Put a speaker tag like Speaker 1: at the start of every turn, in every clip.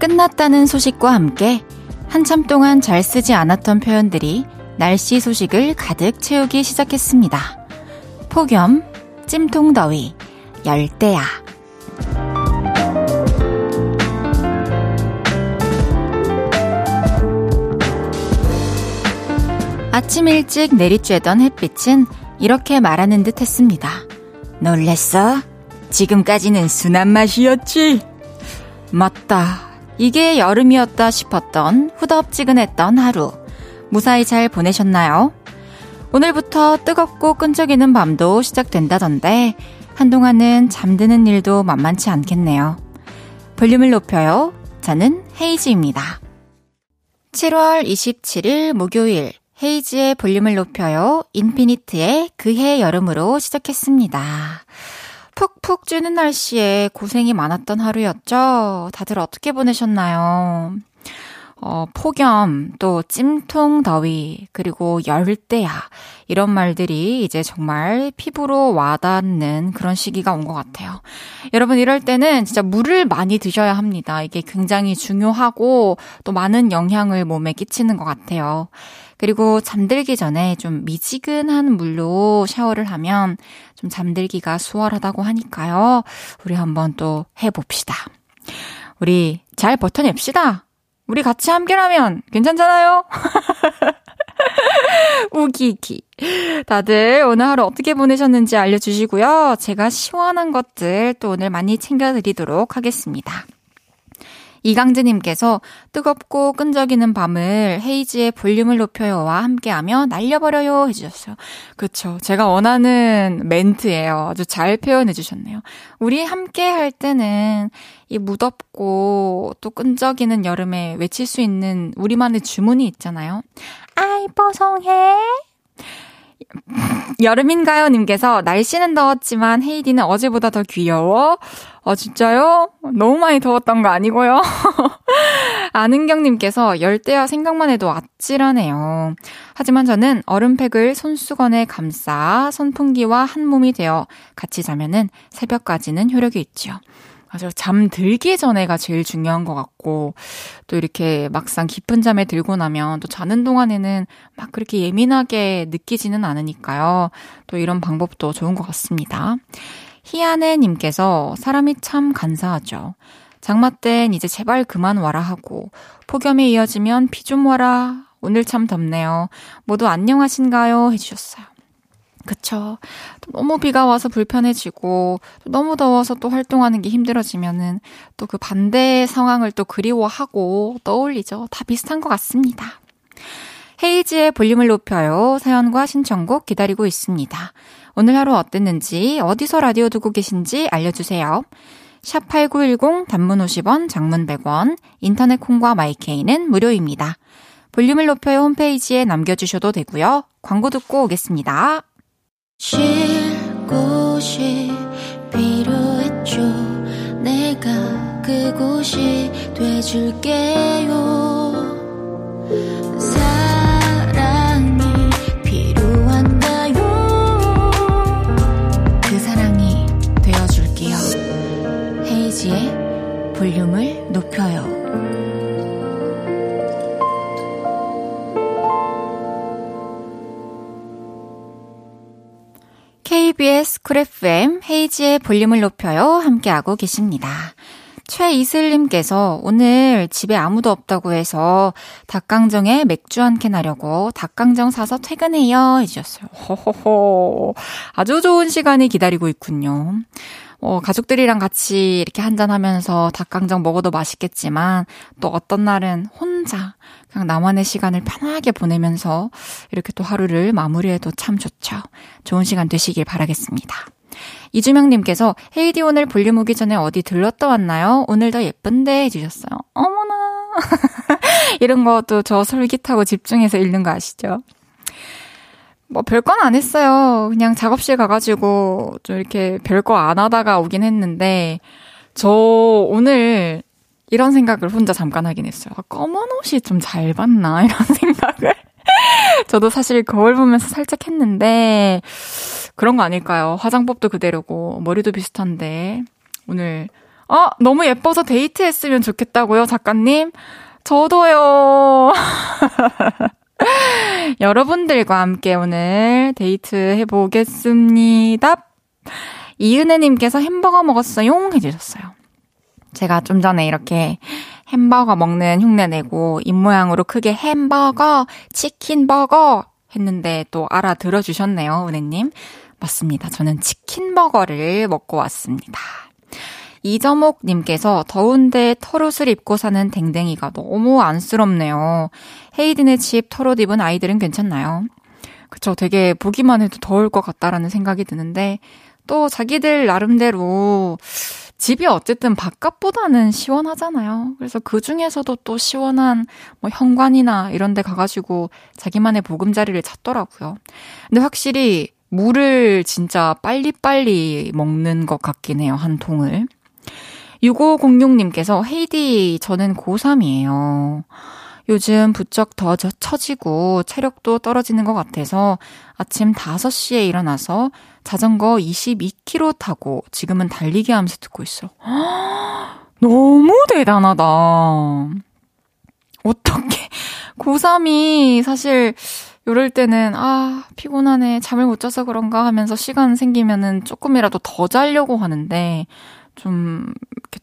Speaker 1: 끝났다는 소식과 함께 한참 동안 잘 쓰지 않았던 표현들이 날씨 소식을 가득 채우기 시작했습니다. 폭염, 찜통더위, 열대야. 아침 일찍 내리쬐던 햇빛은 이렇게 말하는 듯 했습니다. 놀랬어? 지금까지는 순한 맛이었지? 맞다. 이게 여름이었다 싶었던 후덥지근했던 하루. 무사히 잘 보내셨나요? 오늘부터 뜨겁고 끈적이는 밤도 시작된다던데 한동안은 잠드는 일도 만만치 않겠네요. 볼륨을 높여요. 저는 헤이즈입니다. 7월 27일 목요일 헤이즈의 볼륨을 높여요. 인피니트의 그해 여름으로 시작했습니다. 푹푹 쬐는 날씨에 고생이 많았던 하루였죠? 다들 어떻게 보내셨나요? 어, 폭염, 또 찜통 더위, 그리고 열대야. 이런 말들이 이제 정말 피부로 와닿는 그런 시기가 온 것 같아요. 여러분, 이럴 때는 진짜 물을 많이 드셔야 합니다. 이게 굉장히 중요하고 또 많은 영향을 몸에 끼치는 것 같아요. 그리고 잠들기 전에 좀 미지근한 물로 샤워를 하면 좀 잠들기가 수월하다고 하니까요. 우리 한번 또 해봅시다. 우리 잘 버텨냅시다. 우리 같이 함께라면 괜찮잖아요? 우기기. 다들 오늘 하루 어떻게 보내셨는지 알려주시고요. 제가 시원한 것들 또 오늘 많이 챙겨드리도록 하겠습니다. 이강재님께서 뜨겁고 끈적이는 밤을 헤이즈의 볼륨을 높여요와 함께하며 날려버려요 해주셨어요. 그쵸. 제가 원하는 멘트예요. 아주 잘 표현해주셨네요. 우리 함께 할 때는 이 무덥고 또 끈적이는 여름에 외칠 수 있는 우리만의 주문이 있잖아요. 아이, 뽀송해. 여름인가요? 님께서 날씨는 더웠지만 헤이디는 어제보다 더 귀여워. 어, 진짜요? 너무 많이 더웠던 거 아니고요. 아는경님께서 열대야 생각만 해도 아찔하네요. 하지만 저는 얼음팩을 손수건에 감싸 선풍기와 한 몸이 되어 같이 자면은 새벽까지는 효력이 있죠. 맞아요. 잠 들기 전에가 제일 중요한 것 같고, 또 이렇게 막상 깊은 잠에 들고 나면 또 자는 동안에는 막 그렇게 예민하게 느끼지는 않으니까요. 또 이런 방법도 좋은 것 같습니다. 희한해님께서 사람이 참 간사하죠. 장마 땐 이제 제발 그만 와라 하고, 폭염이 이어지면 비 좀 와라. 오늘 참 덥네요. 모두 안녕하신가요? 해주셨어요. 그쵸. 너무 비가 와서 불편해지고, 너무 더워서 또 활동하는 게 힘들어지면은 또 그 반대 상황을 또 그리워하고 떠올리죠. 다 비슷한 것 같습니다. 헤이지의 볼륨을 높여요. 사연과 신청곡 기다리고 있습니다. 오늘 하루 어땠는지, 어디서 라디오 듣고 계신지 알려주세요. 샵8910 단문 50원, 장문 100원, 인터넷 콩과 마이케이는 무료입니다. 볼륨을 높여요 홈페이지에 남겨주셔도 되고요. 광고 듣고 오겠습니다. 쉴 곳이 필요했죠. 내가 그곳이 돼줄게요. 헤이즈의 볼륨을 높여요. KBS Cool FM 헤이즈의 볼륨을 높여요 함께하고 계십니다. 최이슬님께서 오늘 집에 아무도 없다고 해서 닭강정에 맥주 한 캔 하려고 닭강정 사서 퇴근해요 해주셨어요. 호호호 아주 좋은 시간이 기다리고 있군요. 어, 가족들이랑 같이 이렇게 한잔하면서 닭강정 먹어도 맛있겠지만 또 어떤 날은 혼자 그냥 나만의 시간을 편하게 보내면서 이렇게 또 하루를 마무리해도 참 좋죠. 좋은 시간 되시길 바라겠습니다. 이주명님께서 헤이디 오늘 볼륨 오기 전에 어디 들렀다 왔나요? 오늘 더 예쁜데 해주셨어요. 어머나. 이런 것도 저 솔깃하고 집중해서 읽는 거 아시죠? 뭐 별건 안 했어요. 그냥 작업실 가가지고 좀 이렇게 별거 안 하다가 오긴 했는데 저 오늘 이런 생각을 혼자 잠깐 하긴 했어요. 아, 검은 옷이 좀 잘 봤나 이런 생각을 저도 사실 거울 보면서 살짝 했는데 그런 거 아닐까요? 화장법도 그대로고 머리도 비슷한데 오늘 아, 너무 예뻐서 데이트했으면 좋겠다고요, 작가님? 저도요. 여러분들과 함께 오늘 데이트 해보겠습니다. 이은혜님께서 햄버거 먹었어요. 해주셨어요. 제가 좀 전에 이렇게 햄버거 먹는 흉내 내고 입모양으로 크게 햄버거, 치킨버거 했는데 또 알아들어 주셨네요, 은혜님. 맞습니다. 저는 치킨버거를 먹고 왔습니다. 이점옥님께서 더운데 털옷을 입고 사는 댕댕이가 너무 안쓰럽네요. 헤이든의 집 털옷 입은 아이들은 괜찮나요? 그쵸. 되게 보기만 해도 더울 것 같다라는 생각이 드는데 또 자기들 나름대로 집이 어쨌든 바깥보다는 시원하잖아요. 그래서 그 중에서도 또 시원한 뭐 현관이나 이런 데 가가지고 자기만의 보금자리를 찾더라고요. 근데 확실히 물을 진짜 빨리빨리 먹는 것 같긴 해요. 한 통을. 6506님께서 헤이디, 저는 고3이에요. 요즘 부쩍 더 처지고 체력도 떨어지는 것 같아서 아침 5시에 일어나서 자전거 22km 타고 지금은 달리기 하면서 듣고 있어. 너무 대단하다. 어떻게 고3이 사실 이럴 때는 아 피곤하네 잠을 못 자서 그런가 하면서 시간 생기면은 조금이라도 더 자려고 하는데 좀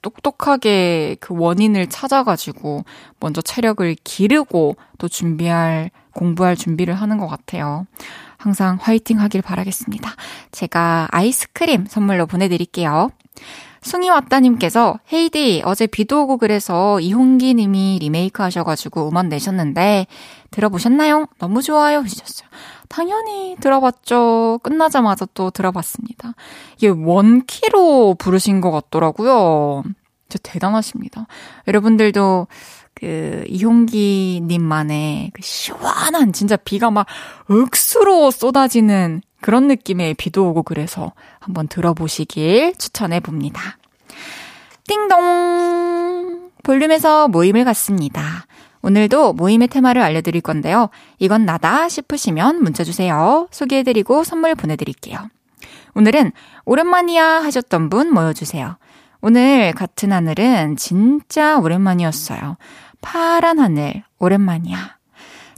Speaker 1: 똑똑하게 그 원인을 찾아가지고 먼저 체력을 기르고 또 준비할 공부할 준비를 하는 것 같아요. 항상 화이팅 하길 바라겠습니다. 제가 아이스크림 선물로 보내드릴게요. 숭이 왔다님께서 헤이디 어제 비도 오고 그래서 이홍기 님이 리메이크 하셔가지고 음원 내셨는데 들어보셨나요? 너무 좋아요 해주셨어요. 당연히 들어봤죠. 끝나자마자 또 들어봤습니다. 이게 원키로 부르신 것 같더라고요. 진짜 대단하십니다. 여러분들도 그 이홍기 님만의 그 시원한 진짜 비가 막 억수로 쏟아지는 그런 느낌의 비도 오고 그래서 한번 들어보시길 추천해 봅니다. 띵동! 볼륨에서 모임을 갖습니다. 오늘도 모임의 테마를 알려드릴 건데요. 이건 나다 싶으시면 문자 주세요. 소개해드리고 선물 보내드릴게요. 오늘은 오랜만이야 하셨던 분 모여주세요. 오늘 같은 하늘은 진짜 오랜만이었어요. 파란 하늘, 오랜만이야.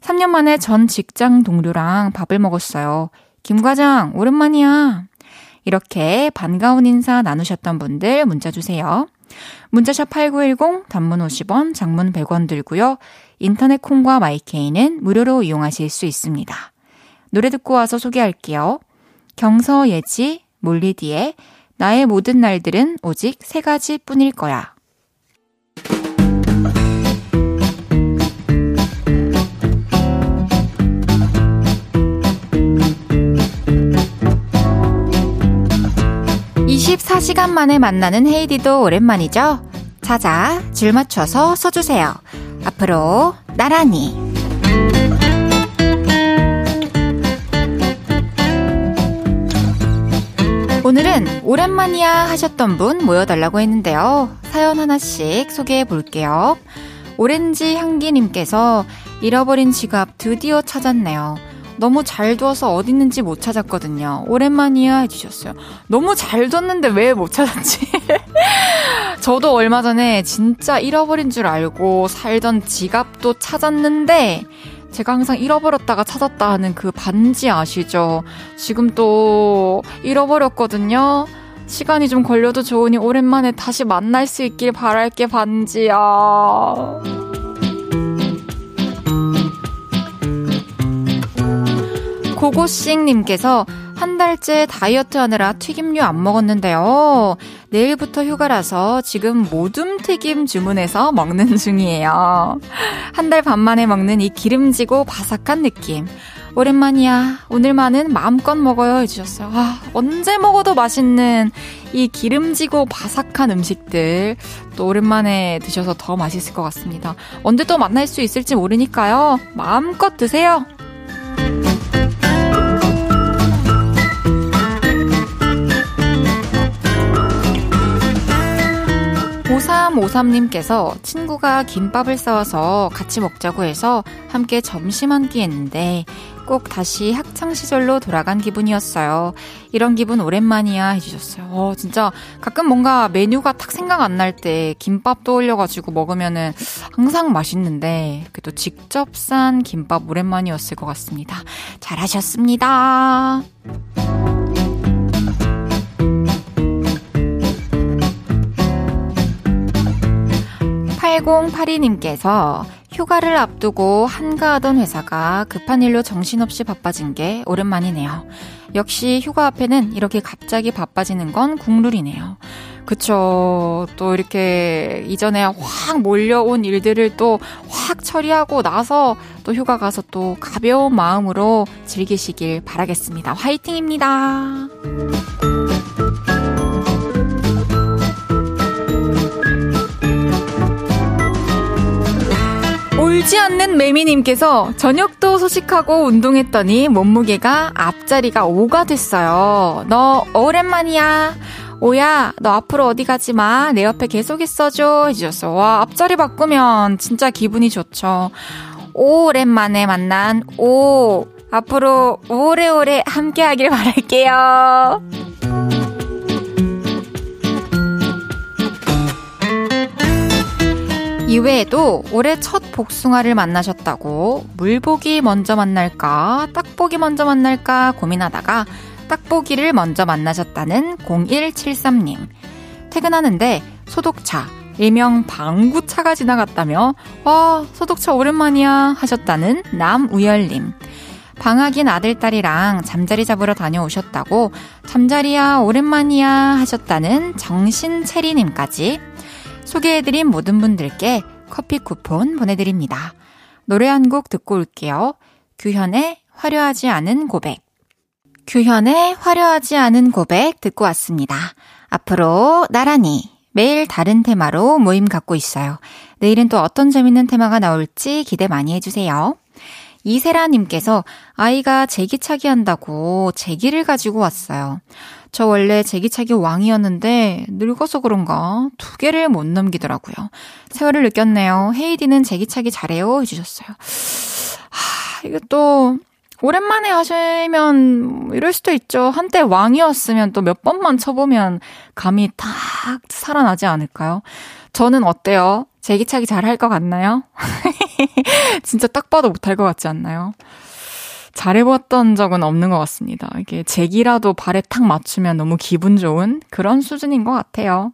Speaker 1: 3년 만에 전 직장 동료랑 밥을 먹었어요. 김 과장, 오랜만이야. 이렇게 반가운 인사 나누셨던 분들 문자 주세요. 문자샵 8910, 단문 50원, 장문 100원 들고요. 인터넷 콩과 마이케이는 무료로 이용하실 수 있습니다. 노래 듣고 와서 소개할게요. 경서예지, 몰리디의 나의 모든 날들은 오직 세 가지 뿐일 거야. 24시간 만에 만나는 헤이디도 오랜만이죠? 찾아 줄 맞춰서 써주세요. 앞으로 나란히. 오늘은 오랜만이야 하셨던 분 모여달라고 했는데요. 사연 하나씩 소개해 볼게요. 오렌지 향기님께서 잃어버린 지갑 드디어 찾았네요. 너무 잘 두어서 어디 있는지 못 찾았거든요. 오랜만이야 해주셨어요. 너무 잘 뒀는데 왜 못 찾았지? 저도 얼마 전에 진짜 잃어버린 줄 알고 살던 지갑도 찾았는데 제가 항상 잃어버렸다가 찾았다 하는 그 반지 아시죠? 지금 또 잃어버렸거든요. 시간이 좀 걸려도 좋으니 오랜만에 다시 만날 수 있길 바랄게 반지야. 고고싱님께서 한 달째 다이어트 하느라 튀김류 안 먹었는데요. 내일부터 휴가라서 지금 모둠 튀김 주문해서 먹는 중이에요. 한 달 반 만에 먹는 이 기름지고 바삭한 느낌. 오랜만이야. 오늘만은 마음껏 먹어요. 해주셨어요. 아, 언제 먹어도 맛있는 이 기름지고 바삭한 음식들. 또 오랜만에 드셔서 더 맛있을 것 같습니다. 언제 또 만날 수 있을지 모르니까요. 마음껏 드세요. 53 6353님께서 친구가 김밥을 싸와서 같이 먹자고 해서 함께 점심 한 끼 했는데 꼭 다시 학창시절로 돌아간 기분이었어요. 이런 기분 오랜만이야 해주셨어요. 어, 진짜 가끔 뭔가 메뉴가 탁 생각 안 날 때 김밥 떠올려가지고 먹으면은 항상 맛있는데 그래도 직접 산 김밥 오랜만이었을 것 같습니다. 잘하셨습니다. 8082님께서 휴가를 앞두고 한가하던 회사가 급한 일로 정신없이 바빠진 게 오랜만이네요. 역시 휴가 앞에는 이렇게 갑자기 바빠지는 건 국룰이네요. 그쵸. 또 이렇게 이전에 확 몰려온 일들을 또 확 처리하고 나서 또 휴가 가서 또 가벼운 마음으로 즐기시길 바라겠습니다. 화이팅입니다. 울지 않는 매미님께서 저녁도 소식하고 운동했더니 몸무게가 앞자리가 5가 됐어요. 너 오랜만이야. 오야, 너 앞으로 어디 가지 마. 내 옆에 계속 있어줘. 해주셨어. 와, 앞자리 바꾸면 진짜 기분이 좋죠. 오랜만에 만난 오. 앞으로 오래오래 함께 하길 바랄게요. 이외에도 올해 첫 복숭아를 만나셨다고 물복이 먼저 만날까, 딱복이 먼저 만날까 고민하다가 딱복이를 먼저 만나셨다는 0173님. 퇴근하는데 소독차, 일명 방구차가 지나갔다며, 와, 소독차 오랜만이야 하셨다는 남우열님. 방학인 아들딸이랑 잠자리 잡으러 다녀오셨다고, 잠자리야 오랜만이야 하셨다는 정신체리님까지 소개해드린 모든 분들께 커피 쿠폰 보내드립니다. 노래 한 곡 듣고 올게요. 규현의 화려하지 않은 고백. 규현의 화려하지 않은 고백 듣고 왔습니다. 앞으로 나란히 매일 다른 테마로 모임 갖고 있어요. 내일은 또 어떤 재밌는 테마가 나올지 기대 많이 해주세요. 이세라님께서 아이가 제기차기 한다고 제기를 가지고 왔어요. 저 원래 제기차기 왕이었는데 늙어서 그런가 두 개를 못 넘기더라고요. 세월을 느꼈네요. 헤이디는 제기차기 잘해요 해주셨어요. 하, 이게 또 오랜만에 하시면 이럴 수도 있죠. 한때 왕이었으면 또 몇 번만 쳐보면 감이 탁 살아나지 않을까요? 저는 어때요? 제기차기 잘할 것 같나요? 진짜 딱 봐도 못할 것 같지 않나요? 잘해봤던 적은 없는 것 같습니다. 이게 제기라도 발에 탁 맞추면 너무 기분 좋은 그런 수준인 것 같아요.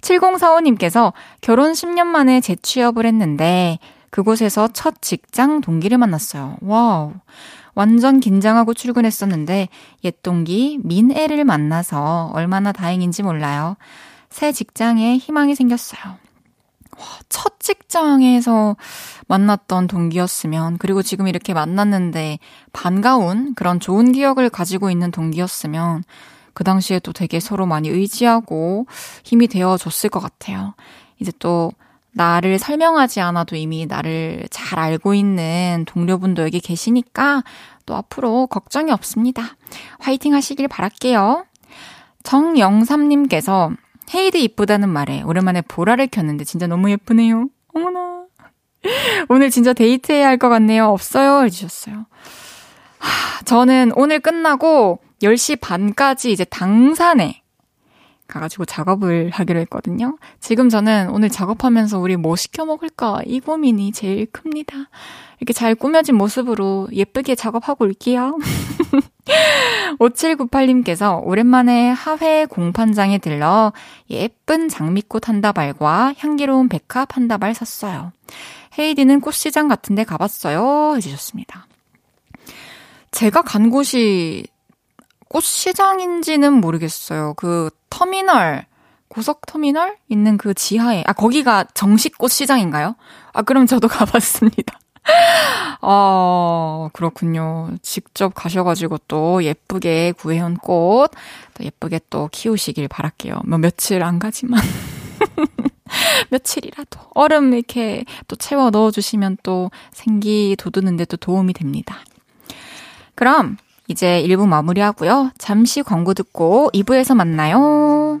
Speaker 1: 7045님께서 결혼 10년 만에 재취업을 했는데 그곳에서 첫 직장 동기를 만났어요. wow. 완전 긴장하고 출근했었는데 옛 동기 민애를 만나서 얼마나 다행인지 몰라요. 새 직장에 희망이 생겼어요. 와, 첫 직장에서 만났던 동기였으면, 그리고 지금 이렇게 만났는데 반가운 그런 좋은 기억을 가지고 있는 동기였으면, 그 당시에 또 되게 서로 많이 의지하고 힘이 되어 줬을 것 같아요. 이제 또 나를 설명하지 않아도 이미 나를 잘 알고 있는 동료분도 여기 계시니까 또 앞으로 걱정이 없습니다. 화이팅 하시길 바랄게요. 정영삼님께서 헤이드 이쁘다는 말에 오랜만에 보라를 켰는데 진짜 너무 예쁘네요. 어머나. 오늘 진짜 데이트해야 할 것 같네요. 없어요. 해주셨어요. 하, 저는 오늘 끝나고 10시 반까지 이제 당산에 가가지고 작업을 하기로 했거든요. 지금 저는 오늘 작업하면서 우리 뭐 시켜 먹을까 이 고민이 제일 큽니다. 이렇게 잘 꾸며진 모습으로 예쁘게 작업하고 올게요. 5798님께서 오랜만에 하회 공판장에 들러 예쁜 장미꽃 한 다발과 향기로운 백합 한 다발 샀어요. 헤이디는 꽃시장 같은 데 가봤어요. 해주셨습니다. 제가 간 곳이 꽃시장인지는 모르겠어요. 그 터미널, 고속터미널 있는 그 지하에, 아, 거기가 정식 꽃시장인가요? 아, 그럼 저도 가봤습니다. 아, 그렇군요. 직접 가셔가지고 또 예쁘게 구해온 꽃, 또 예쁘게 또 키우시길 바랄게요. 뭐 며칠 안 가지만. 며칠이라도 얼음 이렇게 또 채워 넣어주시면 또 생기 돋우는데 또 도움이 됩니다. 그럼 이제 1부 마무리하고요. 잠시 광고 듣고 2부에서 만나요.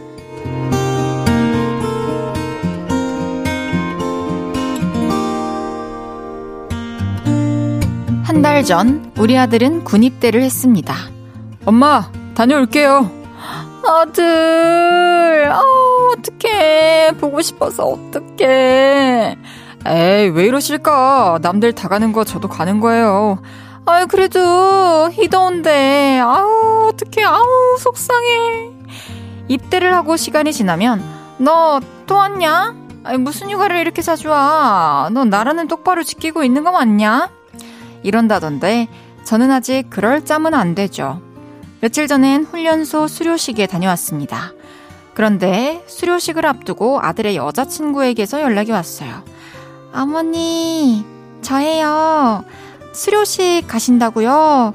Speaker 1: 달 전, 우리 아들은 군입대를 했습니다. 엄마, 다녀올게요. 아들, 아, 어떡해. 보고 싶어서 어떡해. 에이, 왜 이러실까? 남들 다 가는 거 저도 가는 거예요. 아유, 그래도, 희더운데, 아우, 어떡해, 아우, 속상해. 입대를 하고 시간이 지나면 너 또 왔냐? 아니, 무슨 휴가를 이렇게 자주 와? 너 나라는 똑바로 지키고 있는 거 맞냐? 이런다던데 저는 아직 그럴 짬은 안 되죠. 며칠 전엔 훈련소 수료식에 다녀왔습니다. 그런데 수료식을 앞두고 아들의 여자친구에게서 연락이 왔어요. 어머니, 저예요. 수료식 가신다고요?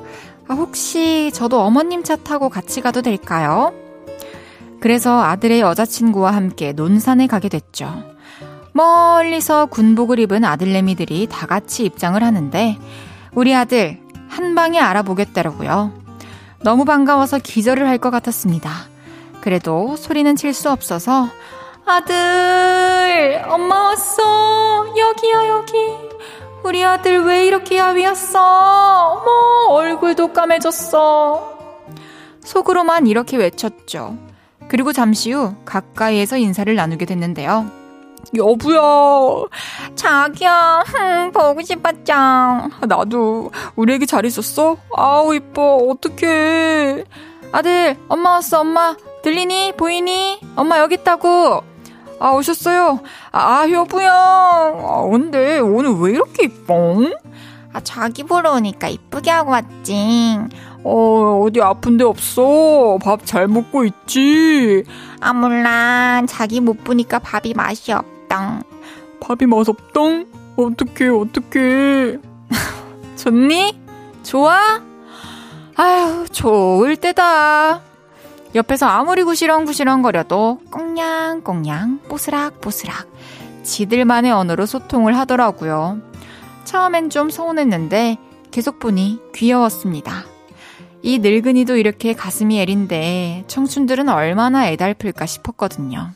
Speaker 1: 아, 혹시 저도 어머님 차 타고 같이 가도 될까요? 그래서 아들의 여자친구와 함께 논산에 가게 됐죠. 멀리서 군복을 입은 아들내미들이 다 같이 입장을 하는데 우리 아들 한 방에 알아보겠다라고요. 너무 반가워서 기절을 할 것 같았습니다. 그래도 소리는 칠 수 없어서 아들 엄마 왔어 여기야 여기 우리 아들 왜 이렇게 야위었어 어머 얼굴도 까매졌어 속으로만 이렇게 외쳤죠. 그리고 잠시 후 가까이에서 인사를 나누게 됐는데요. 여보야, 자기야, 흠, 보고 싶었짱. 나도 우리 애기 잘 있었어? 아우 이뻐, 어떡해. 아들, 엄마 왔어, 엄마. 들리니? 보이니? 엄마 여기 있다고. 아, 오셨어요? 아, 여보야. 아, 근데 오늘 왜 이렇게 이뻐? 아, 자기 보러 오니까 이쁘게 하고 왔지. 어, 어디 아픈 데 없어? 밥 잘 먹고 있지? 아, 몰라. 자기 못 보니까 밥이 맛이 없 당. 밥이 맛없당? 어떡해, 어떡해. 좋니? 좋아? 아휴, 좋을 때다. 옆에서 아무리 구시렁구시렁 거려도 꽁냥꽁냥, 뽀스락뽀스락, 지들만의 언어로 소통을 하더라고요. 처음엔 좀 서운했는데 계속 보니 귀여웠습니다. 이 늙은이도 이렇게 가슴이 애린데 청춘들은 얼마나 애달플까 싶었거든요.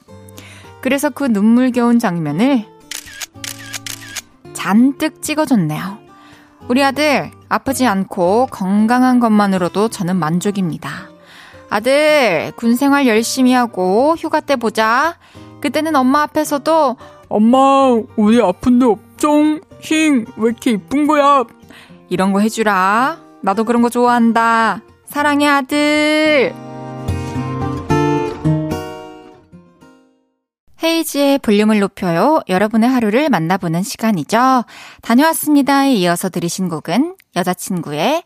Speaker 1: 그래서 그 눈물겨운 장면을 잔뜩 찍어줬네요. 우리 아들 아프지 않고 건강한 것만으로도 저는 만족입니다. 아들 군 생활 열심히 하고 휴가 때 보자. 그때는 엄마 앞에서도 엄마 우리 아픈데 없종 힝왜 이렇게 이쁜 거야 이런 거 해주라. 나도 그런 거 좋아한다. 사랑해, 아들. 헤이지의 볼륨을 높여요. 여러분의 하루를 만나보는 시간이죠. 다녀왔습니다에 이어서 들으신 곡은 여자친구의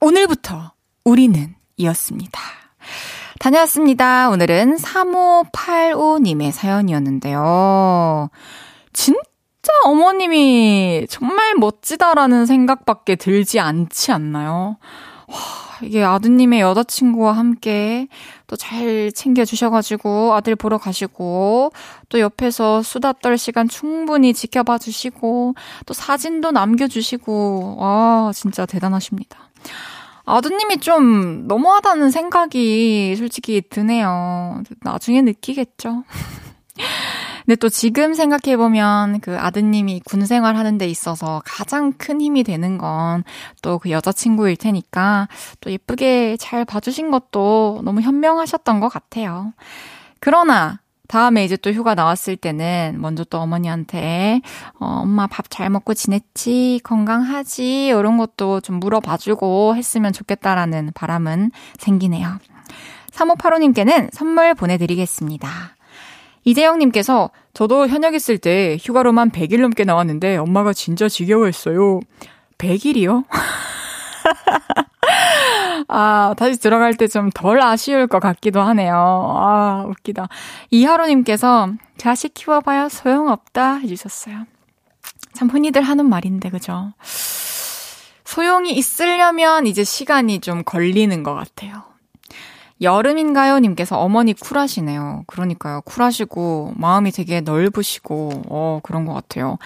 Speaker 1: 오늘부터 우리는 이었습니다. 다녀왔습니다. 오늘은 3585님의 사연이었는데요. 진짜 어머님이 정말 멋지다라는 생각밖에 들지 않지 않나요? 와, 이게 아드님의 여자친구와 함께 또 잘 챙겨주셔가지고 아들 보러 가시고 또 옆에서 수다 떨 시간 충분히 지켜봐 주시고 또 사진도 남겨주시고 와, 진짜 대단하십니다. 아드님이 좀 너무하다는 생각이 솔직히 드네요. 나중에 느끼겠죠. 근데 또 지금 생각해 보면 그 아드님이 군 생활 하는 데 있어서 가장 큰 힘이 되는 건 또 그 여자친구일 테니까 또 예쁘게 잘 봐주신 것도 너무 현명하셨던 것 같아요. 그러나 다음에 이제 또 휴가 나왔을 때는 먼저 또 어머니한테 어, 엄마 밥 잘 먹고 지냈지? 건강하지? 이런 것도 좀 물어봐주고 했으면 좋겠다라는 바람은 생기네요. 3585님께는 선물 보내드리겠습니다. 이재영님께서 저도 현역 있을 때 휴가로만 100일 넘게 나왔는데 엄마가 진짜 지겨워했어요. 100일이요? 아, 다시 들어갈 때 좀 덜 아쉬울 것 같기도 하네요. 아, 웃기다. 이하로님께서 자식 키워봐야 소용없다 해주셨어요. 참 흔히들 하는 말인데, 그죠? 소용이 있으려면 이제 시간이 좀 걸리는 것 같아요. 여름인가요? 님께서 어머니 쿨하시네요. 그러니까요. 쿨하시고, 마음이 되게 넓으시고, 어, 그런 것 같아요.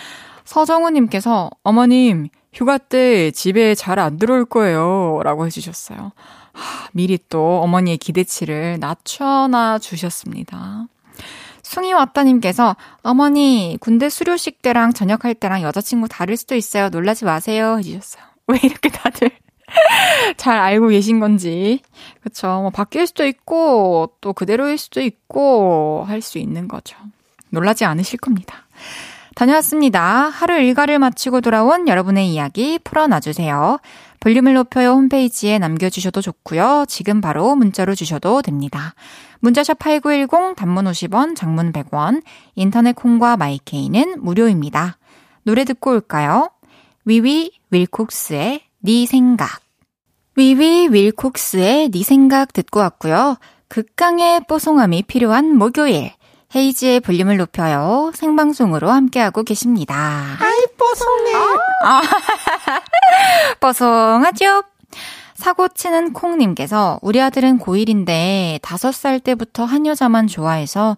Speaker 1: 서정우 님께서, 어머님, 휴가 때 집에 잘 안 들어올 거예요. 라고 해주셨어요. 하, 미리 또 어머니의 기대치를 낮춰놔 주셨습니다. 숭이 왔다님께서 어머니 군대 수료식 때랑 전역할 때랑 여자친구 다를 수도 있어요. 놀라지 마세요 해주셨어요. 왜 이렇게 다들 잘 알고 계신 건지 그쵸 뭐 바뀔 수도 있고 또 그대로일 수도 있고 할 수 있는 거죠. 놀라지 않으실 겁니다. 다녀왔습니다. 하루 일과를 마치고 돌아온 여러분의 이야기 풀어놔주세요. 볼륨을 높여요 홈페이지에 남겨주셔도 좋고요. 지금 바로 문자로 주셔도 됩니다. 문자샵 8910 단문 50원, 장문 100원, 인터넷 콩과 마이케이는 무료입니다. 노래 듣고 올까요? 위위 윌콕스의 네 생각. 위위 윌콕스의 네 생각 듣고 왔고요. 극강의 뽀송함이 필요한 목요일. 헤이지의 볼륨을 높여요. 생방송으로 함께하고 계십니다.
Speaker 2: 아이, 뽀송해. 아.
Speaker 1: 뽀송하죠? 사고 치는 콩님께서 우리 아들은 고1인데 5살 때부터 한 여자만 좋아해서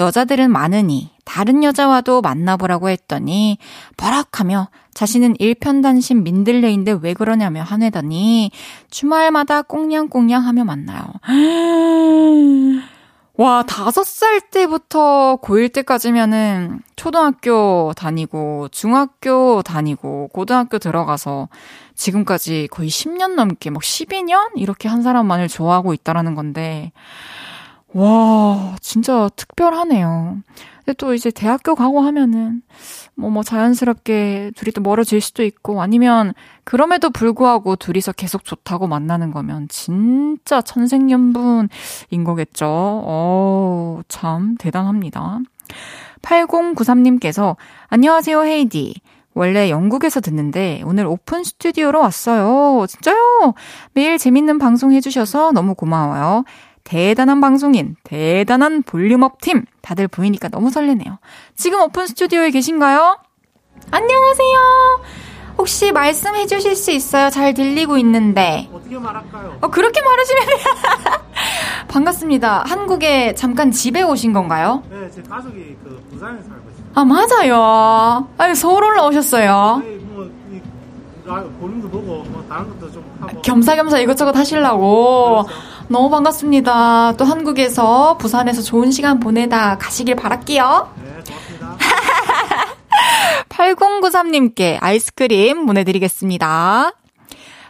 Speaker 1: 여자들은 많으니 다른 여자와도 만나보라고 했더니 버럭하며 자신은 일편단심 민들레인데 왜 그러냐며 화내더니 주말마다 꽁냥꽁냥 하며 만나요. 와, 다섯 살 때부터 고1 때까지면은 초등학교 다니고, 중학교 다니고, 고등학교 들어가서 지금까지 거의 10년 넘게, 막 12년? 이렇게 한 사람만을 좋아하고 있다라는 건데, 와, 진짜 특별하네요. 근데 또 이제 대학교 가고 하면은, 뭐, 뭐, 자연스럽게 둘이 또 멀어질 수도 있고, 아니면, 그럼에도 불구하고 둘이서 계속 좋다고 만나는 거면, 진짜 천생연분인 거겠죠. 어, 참, 대단합니다. 8093님께서, 안녕하세요, 헤이디. 원래 영국에서 듣는데 오늘 오픈 스튜디오로 왔어요. 진짜요? 매일 재밌는 방송 해주셔서 너무 고마워요. 대단한 방송인, 대단한 볼륨업 팀. 다들 보이니까 너무 설레네요. 지금 오픈 스튜디오에 계신가요? 안녕하세요. 혹시 말씀해 주실 수 있어요? 잘 들리고 있는데.
Speaker 2: 어떻게 말할까요?
Speaker 1: 어, 그렇게 말하시면 반갑습니다. 한국에 잠깐 집에 오신 건가요?
Speaker 2: 네, 제 가족이 그 부산에 살고 있어요.
Speaker 1: 아, 맞아요. 아니, 서울 올라오셨어요.
Speaker 2: 네, 뭐, 이, 라- 볼륨도 보고, 뭐, 다른 것도 좀 하고.
Speaker 1: 겸사겸사 이것저것 하시려고.
Speaker 2: 그렇죠.
Speaker 1: 너무 반갑습니다. 또 한국에서, 부산에서 좋은 시간 보내다 가시길 바랄게요.
Speaker 2: 네, 고맙습니다.
Speaker 1: 8093님께 아이스크림 보내드리겠습니다.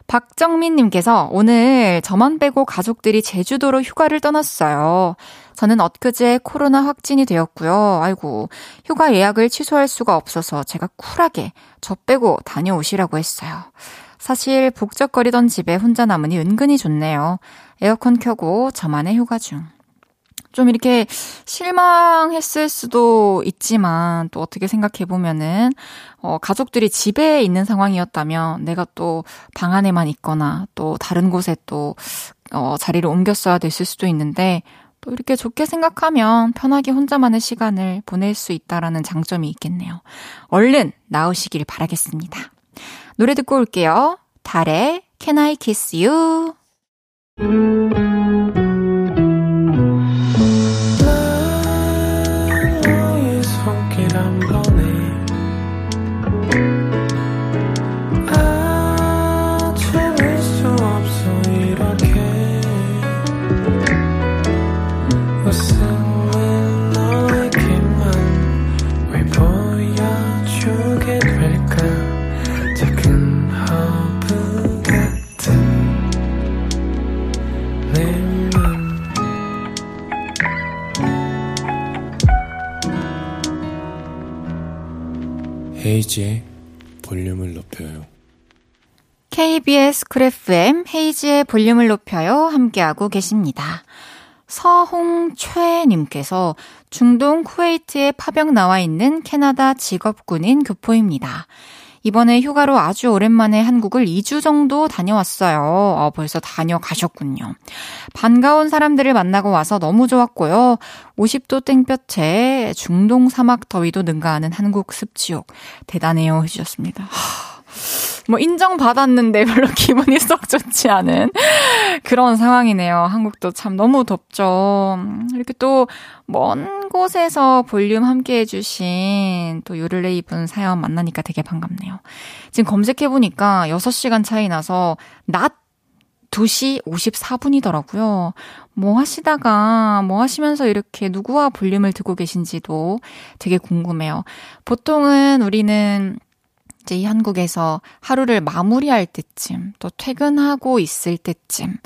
Speaker 1: 박정민님께서 오늘 저만 빼고 가족들이 제주도로 휴가를 떠났어요. 저는 엊그제 코로나 확진이 되었고요. 아이고, 휴가 예약을 취소할 수가 없어서 제가 쿨하게 저 빼고 다녀오시라고 했어요. 사실 북적거리던 집에 혼자 남으니 은근히 좋네요. 에어컨 켜고 저만의 휴가 중. 좀 이렇게 실망했을 수도 있지만 또 어떻게 생각해 보면은 어 가족들이 집에 있는 상황이었다면 내가 또 방 안에만 있거나 또 다른 곳에 또어 자리를 옮겼어야 됐을 수도 있는데 또 이렇게 좋게 생각하면 편하게 혼자만의 시간을 보낼 수 있다라는 장점이 있겠네요. 얼른 나으시길 바라겠습니다. 노래 듣고 올게요. 달의 Can I Kiss You?
Speaker 3: 헤이즈의 볼륨을 높여요.
Speaker 1: KBS 쿨 FM 헤이즈의 볼륨을 높여요. 함께하고 계십니다. 서홍최님께서 중동 쿠웨이트에 파병 나와 있는 캐나다 직업군인 교포입니다. 이번에 휴가로 아주 오랜만에 한국을 2주 정도 다녀왔어요. 어, 벌써 다녀가셨군요. 반가운 사람들을 만나고 와서 너무 좋았고요. 50도 땡볕에 중동 사막 더위도 능가하는 한국 습지옥. 대단해요. 해주셨습니다. 하. 뭐 인정받았는데 별로 기분이 썩 좋지 않은 그런 상황이네요. 한국도 참 너무 덥죠. 이렇게 또 먼 곳에서 볼륨 함께 해주신 또 요를레이 분 사연 만나니까 되게 반갑네요. 지금 검색해보니까 6시간 차이 나서 낮 2시 54분이더라고요. 뭐 하시다가, 뭐 하시면서 이렇게 누구와 볼륨을 듣고 계신지도 되게 궁금해요. 보통은 우리는 이 제이 한국에서 하루를 마무리할 때쯤, 또 퇴근하고 있을 때쯤,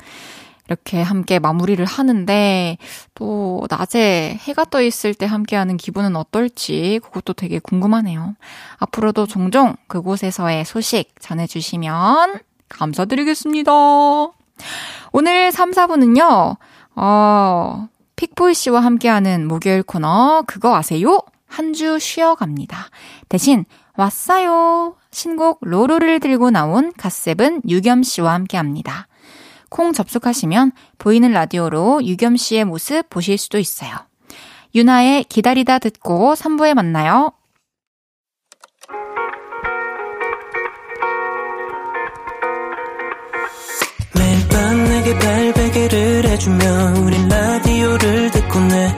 Speaker 1: 이렇게 함께 마무리를 하는데, 또 낮에 해가 떠 있을 때 함께 하는 기분은 어떨지, 그것도 되게 궁금하네요. 앞으로도 종종 그곳에서의 소식 전해주시면 감사드리겠습니다. 오늘 3, 4분은요, 어, 픽보이 씨와 함께하는 목요일 코너, 그거 아세요? 한 주 쉬어갑니다. 대신 왔어요. 신곡 로로를 들고 나온 갓세븐 유겸 씨와 함께 합니다. 콩 접속하시면 보이는 라디오로 유겸 씨의 모습 보실 수도 있어요. 유나의 기다리다 듣고 3부에 만나요.
Speaker 4: 매일 밤 내게 발베개를 해주며 우린 라디오를 듣고 내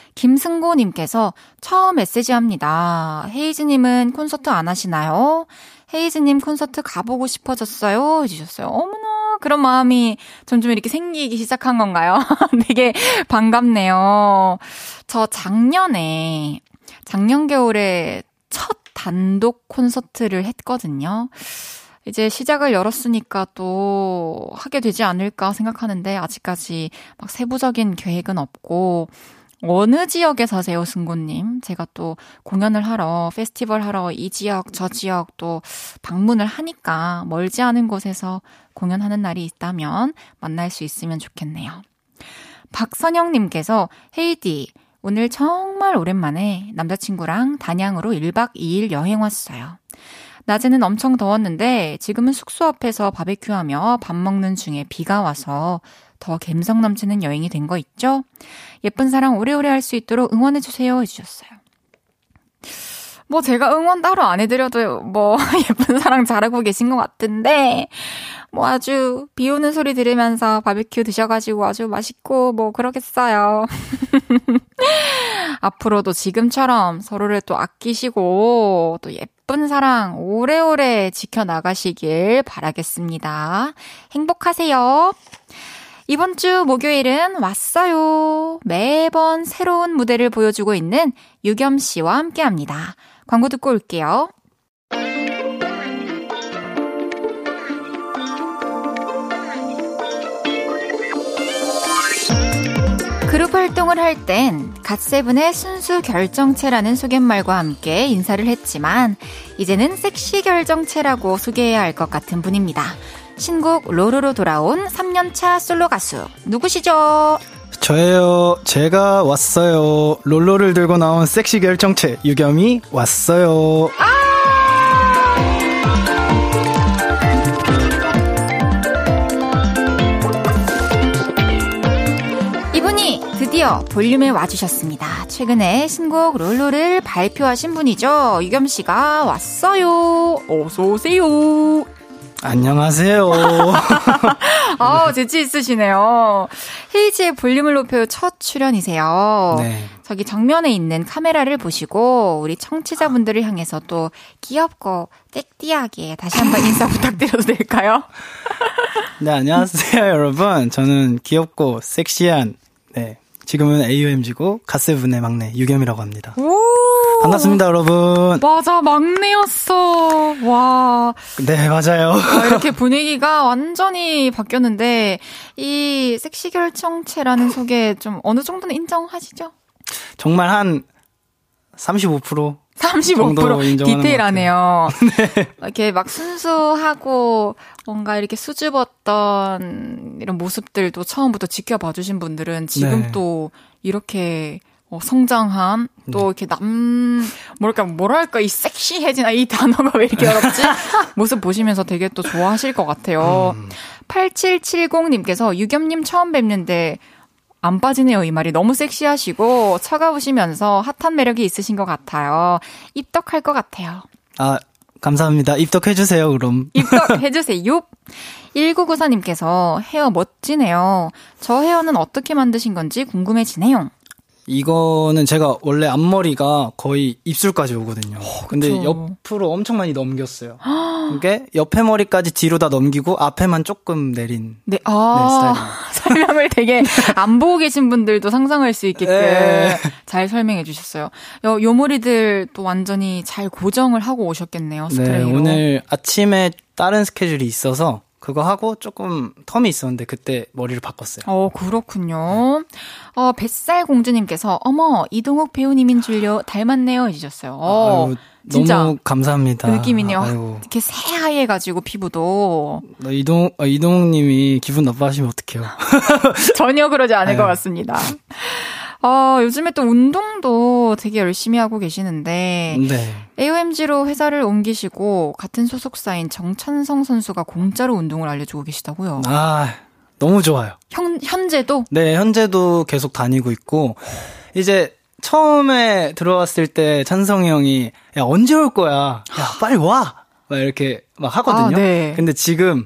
Speaker 1: 김승고님께서 처음 메시지 합니다. 헤이즈님은 콘서트 안 하시나요? 헤이즈님 콘서트 가보고 싶어졌어요. 해주셨어요. 어머나, 그런 마음이 점점 이렇게 생기기 시작한 건가요? 되게 반갑네요. 저 작년에, 작년 겨울에 첫 단독 콘서트를 했거든요. 이제 시작을 열었으니까 또 하게 되지 않을까 생각하는데 아직까지 막 세부적인 계획은 없고 어느 지역에 사세요, 승고님? 제가 또 공연을 하러, 페스티벌 하러 이 지역, 저 지역 또 방문을 하니까 멀지 않은 곳에서 공연하는 날이 있다면 만날 수 있으면 좋겠네요. 박선영님께서 헤이디, 오늘 정말 오랜만에 남자친구랑 단양으로 1박 2일 여행 왔어요. 낮에는 엄청 더웠는데 지금은 숙소 앞에서 바베큐하며 밥 먹는 중에 비가 와서 더 감성 넘치는 여행이 된 거 있죠? 예쁜 사랑 오래오래 할 수 있도록 응원해주세요 해주셨어요. 뭐 제가 응원 따로 안 해드려도 뭐 예쁜 사랑 잘하고 계신 것 같은데 뭐 아주 비 오는 소리 들으면서 바비큐 드셔가지고 아주 맛있고 뭐 그러겠어요. 앞으로도 지금처럼 서로를 또 아끼시고 또 예쁜 사랑 오래오래 지켜나가시길 바라겠습니다. 행복하세요. 이번 주 목요일은 왔어요. 매번 새로운 무대를 보여주고 있는 유겸 씨와 함께 합니다. 광고 듣고 올게요. 그룹 활동을 할 땐 갓세븐의 순수 결정체라는 소개말과 함께 인사를 했지만 이제는 섹시 결정체라고 소개해야 할 것 같은 분입니다. 신곡 로로로 돌아온 3년차 솔로 가수 누구시죠?
Speaker 5: 저예요. 제가 왔어요. 롤러를 들고 나온 섹시 결정체 유겸이 왔어요.
Speaker 1: 이분이 드디어 볼륨에 와주셨습니다. 최근에 신곡 롤로를 발표하신 분이죠. 유겸 씨가 왔어요. 어서 오세요.
Speaker 5: 안녕하세요.
Speaker 1: 아, 재치 있으시네요. 헤이지의 볼륨을 높여 첫 출연이세요.
Speaker 5: 네.
Speaker 1: 저기 정면에 있는 카메라를 보시고 우리 청취자분들을 향해서 또 귀엽고 땡띠하게 다시 한번 인사 부탁드려도 될까요?
Speaker 5: 네, 안녕하세요, 여러분. 저는 귀엽고 섹시한, 네. 지금은 AUMG고 갓세븐의 막내 유겸이라고 합니다.
Speaker 1: 오,
Speaker 5: 반갑습니다, 여러분.
Speaker 1: 맞아, 막내였어. 와.
Speaker 5: 네, 맞아요.
Speaker 1: 아, 이렇게 분위기가 완전히 바뀌었는데, 이 섹시 결정체라는 소개 좀 어느 정도는 인정하시죠?
Speaker 5: 정말 한 35%?
Speaker 1: 35% 디테일하네요. 네. 이렇게 막 순수하고 뭔가 이렇게 수줍었던 이런 모습들도 처음부터 지켜봐 주신 분들은 지금 네. 또 이렇게 어, 성장한 또 네. 이렇게 남 뭐랄까 뭐랄까 이 섹시해진 아, 이 단어가 왜 이렇게 어렵지? 모습 보시면서 되게 또 좋아하실 것 같아요. 음. 8770님께서 유겸님 처음 뵙는데 안 빠지네요. 이 말이 너무 섹시하시고 차가우시면서 핫한 매력이 있으신 것 같아요. 입덕할 것 같아요.
Speaker 5: 아, 감사합니다. 입덕해주세요, 그럼.
Speaker 1: 입덕해주세요. 1994님께서 헤어 멋지네요. 저 헤어는 어떻게 만드신 건지 궁금해지네요.
Speaker 5: 이거는 제가 원래 앞머리가 거의 입술까지 오거든요. 어, 근데 옆으로 엄청 많이 넘겼어요. 그게 옆에 머리까지 뒤로 다 넘기고 앞에만 조금 내린
Speaker 1: 네, 아, 네, 설명을 되게 안 보고 계신 분들도 상상할 수 있게끔 네. 잘 설명해 주셨어요. 요, 요 머리들 또 완전히 잘 고정을 하고 오셨겠네요. 스프레이로.
Speaker 5: 네, 오늘 아침에 다른 스케줄이 있어서 그거 하고 조금 텀이 있었는데 그때 머리를 바꿨어요.
Speaker 1: 어, 그렇군요. 어, 뱃살 공주님께서 어머, 이동욱 배우님인 줄요 닮았네요 해주셨어요. 어, 아유, 진짜
Speaker 5: 너무 감사합니다.
Speaker 1: 그 느낌이네요. 아이고. 이렇게 새하얘 가지고 피부도.
Speaker 5: 이동 아, 이동욱님이 기분 나빠하시면 어떡해요?
Speaker 1: 전혀 그러지 않을 아유. 것 같습니다. 어, 요즘에 또 운동도 되게 열심히 하고 계시는데 네. AOMG로 회사를 옮기시고 같은 소속사인 정찬성 선수가 공짜로 운동을 알려주고 계시다고요.
Speaker 5: 아, 너무 좋아요.
Speaker 1: 현, 현재도?
Speaker 5: 네, 현재도 계속 다니고 있고 이제 처음에 들어왔을 때 찬성이 형이 야 언제 올 거야? 야 빨리 와. 막 이렇게 막 하거든요. 아, 네. 근데 지금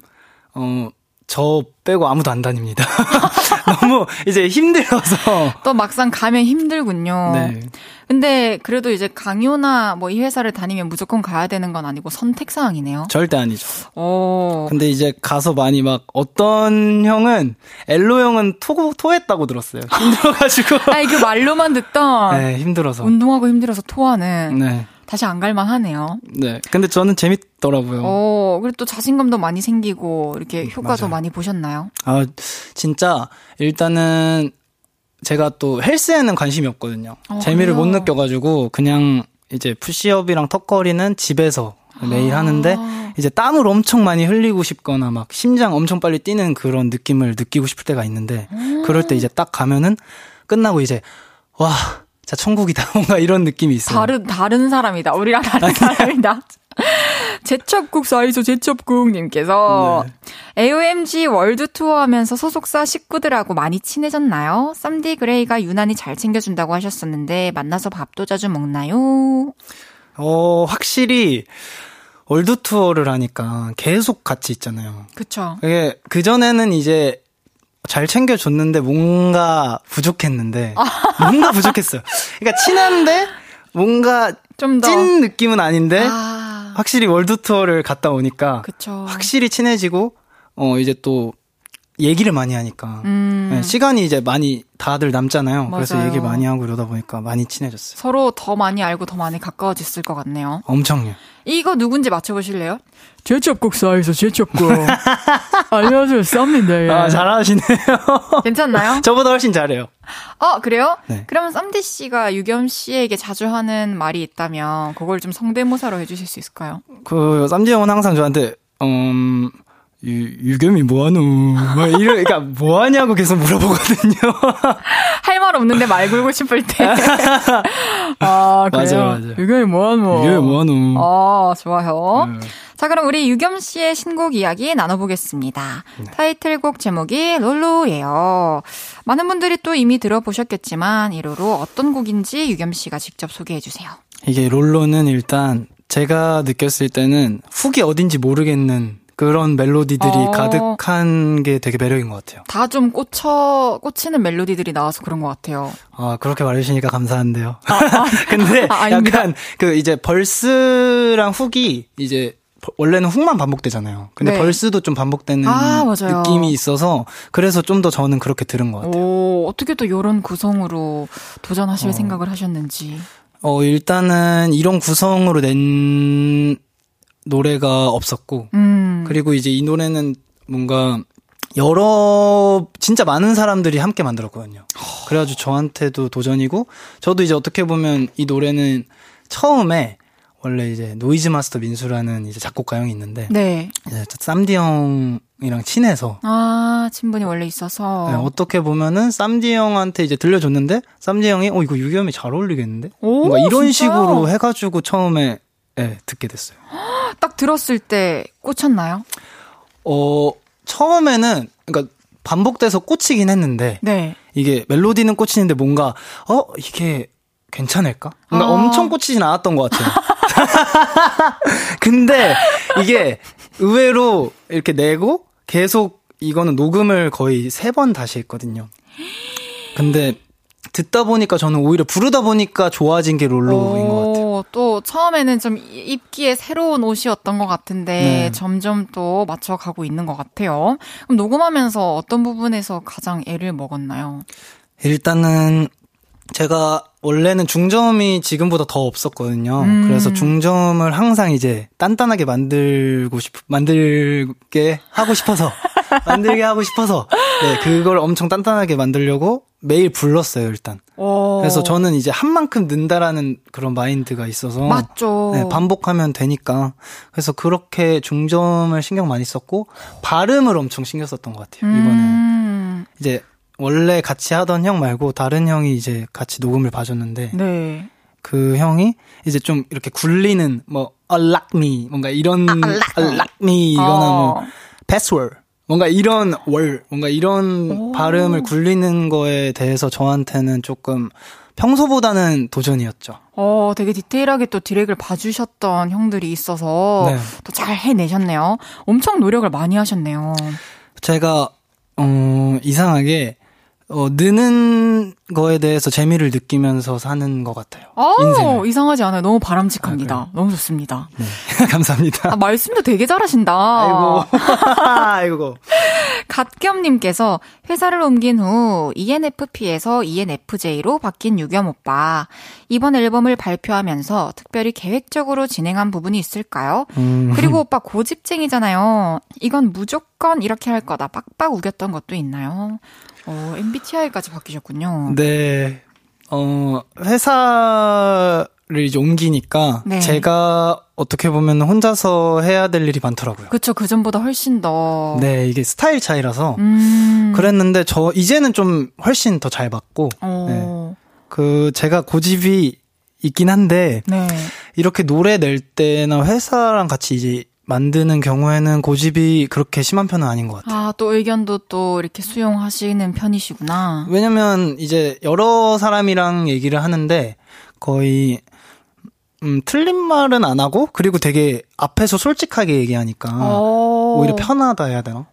Speaker 5: 어 저 빼고 아무도 안 다닙니다. 너무 이제 힘들어서.
Speaker 1: 또 막상 가면 힘들군요. 네. 근데 그래도 이제 강요나 뭐 이 회사를 다니면 무조건 가야 되는 건 아니고 선택 사항이네요.
Speaker 5: 절대 아니죠. 오. 근데 이제 가서 많이 막 어떤 형은 엘로 형은 토 토했다고 들었어요. 힘들어가지고.
Speaker 1: 아니 그 말로만 듣던.
Speaker 5: 네 힘들어서.
Speaker 1: 운동하고 힘들어서 토하는. 네. 다시 안 갈만 하네요.
Speaker 5: 네. 근데 저는 재밌더라고요.
Speaker 1: 어, 그리고 또 자신감도 많이 생기고, 이렇게 효과도 맞아요. 많이 보셨나요?
Speaker 5: 아, 진짜, 일단은, 제가 또 헬스에는 관심이 없거든요. 어, 재미를 그래요? 못 느껴가지고, 그냥 이제 푸시업이랑 턱걸이는 집에서 매일 아. 하는데, 이제 땀을 엄청 많이 흘리고 싶거나 막 심장 엄청 빨리 뛰는 그런 느낌을 느끼고 싶을 때가 있는데, 음. 그럴 때 이제 딱 가면은, 끝나고 이제, 와, 자, 천국이다. 뭔가 이런 느낌이 있어요.
Speaker 1: 다른, 다른 사람이다. 우리랑 다른 사람이다. 재첩국 사이소 재첩국님께서 네. AOMG 월드 투어 하면서 소속사 식구들하고 많이 친해졌나요? 쌈디 그레이가 유난히 잘 챙겨준다고 하셨었는데 만나서 밥도 자주 먹나요?
Speaker 5: 어, 확실히 월드 투어를 하니까 계속 같이 있잖아요.
Speaker 1: 그쵸.
Speaker 5: 그게 그전에는 이제 잘 챙겨줬는데 뭔가 부족했는데 뭔가 부족했어요. 그러니까 친한데 뭔가 좀 찐 느낌은 아닌데 아. 확실히 월드 투어를 갔다 오니까 그쵸. 확실히 친해지고 어 이제 또 얘기를 많이 하니까 음. 네, 시간이 이제 많이 다들 남잖아요. 맞아요. 그래서 얘기를 많이 하고 이러다 보니까 많이 친해졌어요.
Speaker 1: 서로 더 많이 알고 더 많이 가까워졌을 것 같네요.
Speaker 5: 엄청요.
Speaker 1: 이거 누군지 맞춰보실래요? 제첩국 사이에서 제첩국. 안녕하세요, 쌈입니다. 예.
Speaker 5: 아, 잘하시네요.
Speaker 1: 괜찮나요?
Speaker 5: 저보다 훨씬 잘해요.
Speaker 1: 어, 그래요? 네. 그러면 쌈디 씨가 유겸 씨에게 자주 하는 말이 있다면 그걸 좀 성대모사로 해주실 수 있을까요?
Speaker 5: 그 쌈디 형은 항상 저한테 음 유, 유겸이 뭐하노? 막 이러, 그러니까 뭐하냐고 계속 물어보거든요.
Speaker 1: 할 말 없는데 말 걸고 싶을 때. 아, 그래요? 맞아, 맞아. 유겸이 뭐하노?
Speaker 5: 유겸이 뭐하노?
Speaker 1: 아, 좋아요. 네. 자, 그럼 우리 유겸 씨의 신곡 이야기 나눠보겠습니다. 네. 타이틀곡 제목이 롤로예요. 많은 분들이 또 이미 들어보셨겠지만, 이 롤로 어떤 곡인지 유겸 씨가 직접 소개해주세요.
Speaker 5: 이게 롤로는 일단 제가 느꼈을 때는 훅이 어딘지 모르겠는 그런 멜로디들이 어. 가득한 게 되게 매력인 것 같아요.
Speaker 1: 다 좀 꽂혀, 꽂히는 멜로디들이 나와서 그런 것 같아요.
Speaker 5: 아, 그렇게 말해주시니까 감사한데요. 아, 아. 근데 아, 약간 그 이제 벌스랑 훅이 이제 원래는 훅만 반복되잖아요. 근데 네. 벌스도 좀 반복되는 아, 느낌이 있어서 그래서 좀 더 저는 그렇게 들은 것 같아요.
Speaker 1: 오, 어떻게 또 이런 구성으로 도전하실 어. 생각을 하셨는지.
Speaker 5: 어, 일단은 이런 구성으로 낸 노래가 없었고, 음. 그리고 이제 이 노래는 뭔가 여러 진짜 많은 사람들이 함께 만들었거든요. 그래가지고 저한테도 도전이고 저도 이제 어떻게 보면 이 노래는 처음에 원래 이제 노이즈 마스터 민수라는 이제 작곡가 형이 있는데 네. 이제 쌈디 형이랑 친해서
Speaker 1: 아 친분이 원래 있어서
Speaker 5: 네, 어떻게 보면은 쌈디 형한테 이제 들려줬는데 쌈디 형이 어 이거 유겸이 잘 어울리겠는데 오, 뭔가 이런 진짜? 식으로 해가지고 처음에 네, 듣게 됐어요.
Speaker 1: 딱 들었을 때 꽂혔나요?
Speaker 5: 어 처음에는 그러니까 반복돼서 꽂히긴 했는데 네. 이게 멜로디는 꽂히는데 뭔가 어 이게 괜찮을까? 뭔가 아. 엄청 꽂히진 않았던 것 같아요. 근데 이게 의외로 이렇게 내고 계속 이거는 녹음을 거의 세 번 다시 했거든요. 근데 듣다 보니까 저는 오히려 부르다 보니까 좋아진 게 롤로인 것 같아요.
Speaker 1: 또 처음에는 좀 입기에 새로운 옷이었던 것 같은데 네. 점점 또 맞춰가고 있는 것 같아요. 그럼 녹음하면서 어떤 부분에서 가장 애를 먹었나요?
Speaker 5: 일단은 제가 원래는 중점이 지금보다 더 없었거든요. 음. 그래서 중점을 항상 이제 단단하게 만들고 싶, 만들게 하고 싶어서, 만들게 하고 싶어서, 네, 그걸 엄청 단단하게 만들려고 매일 불렀어요, 일단. 오. 그래서 저는 이제 한 만큼 는다라는 그런 마인드가 있어서.
Speaker 1: 맞죠.
Speaker 5: 네, 반복하면 되니까. 그래서 그렇게 중점을 신경 많이 썼고, 발음을 엄청 신경 썼던 것 같아요, 이번에는. 음. 이제 원래 같이 하던 형 말고 다른 형이 이제 같이 녹음을 봐줬는데 네. 그 형이 이제 좀 이렇게 굴리는 뭐 unlock me 뭔가 이런 아, unlock me 이거나 어. 뭐 password 뭔가 이런 월 뭔가 이런 오. 발음을 굴리는 거에 대해서 저한테는 조금 평소보다는 도전이었죠.
Speaker 1: 어, 되게 디테일하게 또 디렉을 봐주셨던 형들이 있어서 네. 또잘 해내셨네요. 엄청 노력을 많이 하셨네요.
Speaker 5: 제가 어, 이상하게 어, 느는 거에 대해서 재미를 느끼면서 사는 것 같아요. 아, 인생을.
Speaker 1: 이상하지 않아요. 너무 바람직합니다. 아, 너무 좋습니다. 네.
Speaker 5: 감사합니다.
Speaker 1: 아, 말씀도 되게 잘하신다.
Speaker 5: 아이고. 아이고.
Speaker 1: 갓겸님께서 회사를 옮긴 후 ENFP에서 ENFJ로 바뀐 유겸 오빠. 이번 앨범을 발표하면서 특별히 계획적으로 진행한 부분이 있을까요? 음. 그리고 오빠 고집쟁이잖아요. 이건 무조건 이렇게 할 거다. 빡빡 우겼던 것도 있나요? 어, MBTI까지 바뀌셨군요.
Speaker 5: 네. 어, 회사를 이제 옮기니까 네. 제가 어떻게 보면 혼자서 해야 될 일이 많더라고요.
Speaker 1: 그쵸, 그전보다 훨씬 더.
Speaker 5: 네, 이게 스타일 차이라서. 음. 그랬는데 저, 이제는 좀 훨씬 더잘 받고. 어. 네. 그, 제가 고집이 있긴 한데. 네. 이렇게 노래 낼 때나 회사랑 같이 이제 만드는 경우에는 고집이 그렇게 심한 편은 아닌 것 같아요.
Speaker 1: 아, 또 의견도 또 이렇게 수용하시는 편이시구나.
Speaker 5: 왜냐면 이제 여러 사람이랑 얘기를 하는데 거의 음, 틀린 말은 안 하고 그리고 되게 앞에서 솔직하게 얘기하니까 오. 오히려 편하다 해야 되나?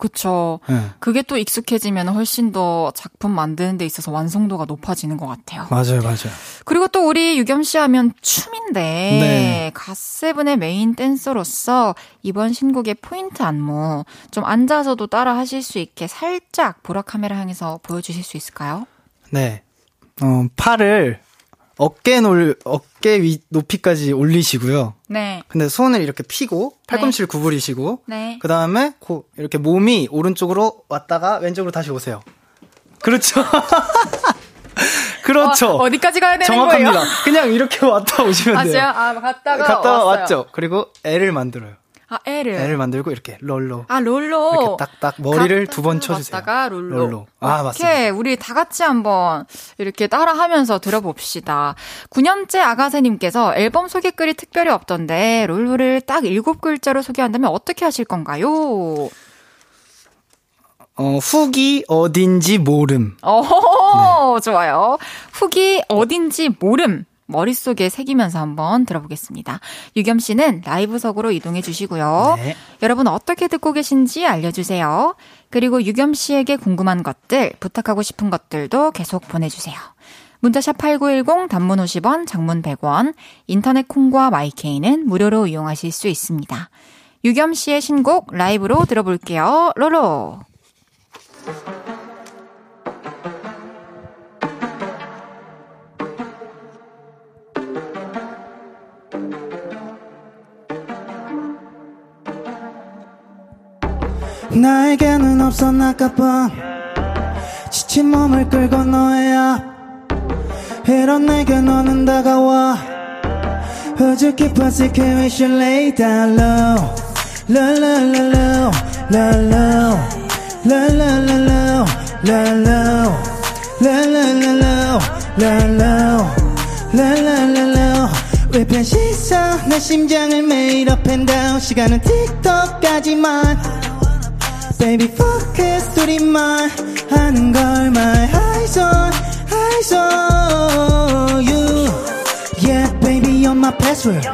Speaker 1: 그쵸. 네. 그게 또 익숙해지면 훨씬 더 작품 만드는 데 있어서 완성도가 높아지는 것 같아요.
Speaker 5: 맞아요, 맞아요.
Speaker 1: 그리고 또 우리 유겸 씨 하면 춤인데, 네. 갓세븐의 메인 댄서로서 이번 신곡의 포인트 안무 좀 앉아서도 따라 하실 수 있게 살짝 보라 카메라 향해서 보여주실 수 있을까요?
Speaker 5: 네. 어, 팔을 어깨 놀 어깨 위 높이까지 올리시고요. 네. 근데 손을 이렇게 피고 팔꿈치를 네. 구부리시고 네. 그다음에 고, 이렇게 몸이 오른쪽으로 왔다가 왼쪽으로 다시 오세요. 그렇죠. 그렇죠.
Speaker 1: 어, 디까지 가야 되는
Speaker 5: 정확합니다.
Speaker 1: 거예요?
Speaker 5: 그냥 이렇게 왔다 오시면 돼요.
Speaker 1: 아, 갔다가
Speaker 5: 갔다가 왔죠. 그리고 애를 만들어요.
Speaker 1: 아, 애를.
Speaker 5: 애를 만들고 이렇게 롤로.
Speaker 1: 아, 롤로.
Speaker 5: 이렇게 딱딱 머리를 두 번 쳐주세요.
Speaker 1: 갔다가 롤로.
Speaker 5: 롤로. 아, 맞습니다.
Speaker 1: 오케이. 우리 다 같이 한번 이렇게 따라 하면서 들어봅시다. 9년째 아가새님께서 앨범 소개글이 특별히 없던데 롤로를 딱 일곱 글자로 소개한다면 어떻게 하실 건가요?
Speaker 5: 어, 훅이 어딘지 모름.
Speaker 1: 어, 네. 좋아요. 훅이 어딘지 모름. 머릿속에 새기면서 한번 들어보겠습니다. 유겸 씨는 라이브석으로 이동해 주시고요. 네. 여러분 어떻게 듣고 계신지 알려주세요. 그리고 유겸 씨에게 궁금한 것들, 부탁하고 싶은 것들도 계속 보내주세요. 문자샵 8910 단문 50원, 장문 100원, 인터넷 콩과 마이케이는 무료로 이용하실 수 있습니다. 유겸 씨의 신곡 라이브로 들어볼게요. 로로.
Speaker 5: 나에게는 없어 낙가뿐 지친 몸을 끌고 너의 앞 이런 내게 너는 다가와 Would you keep us if we should lay down low Low, low, low, low, low, low Low, low, low, low, low, low Low, low, low, low, low, low Low, low, low, low 외편 시선 내 심장을 매일 up and down 시간은 틱톡까지만 Baby focus 둘이만 하는 걸 my eyes on eyes on you Yeah baby you're my password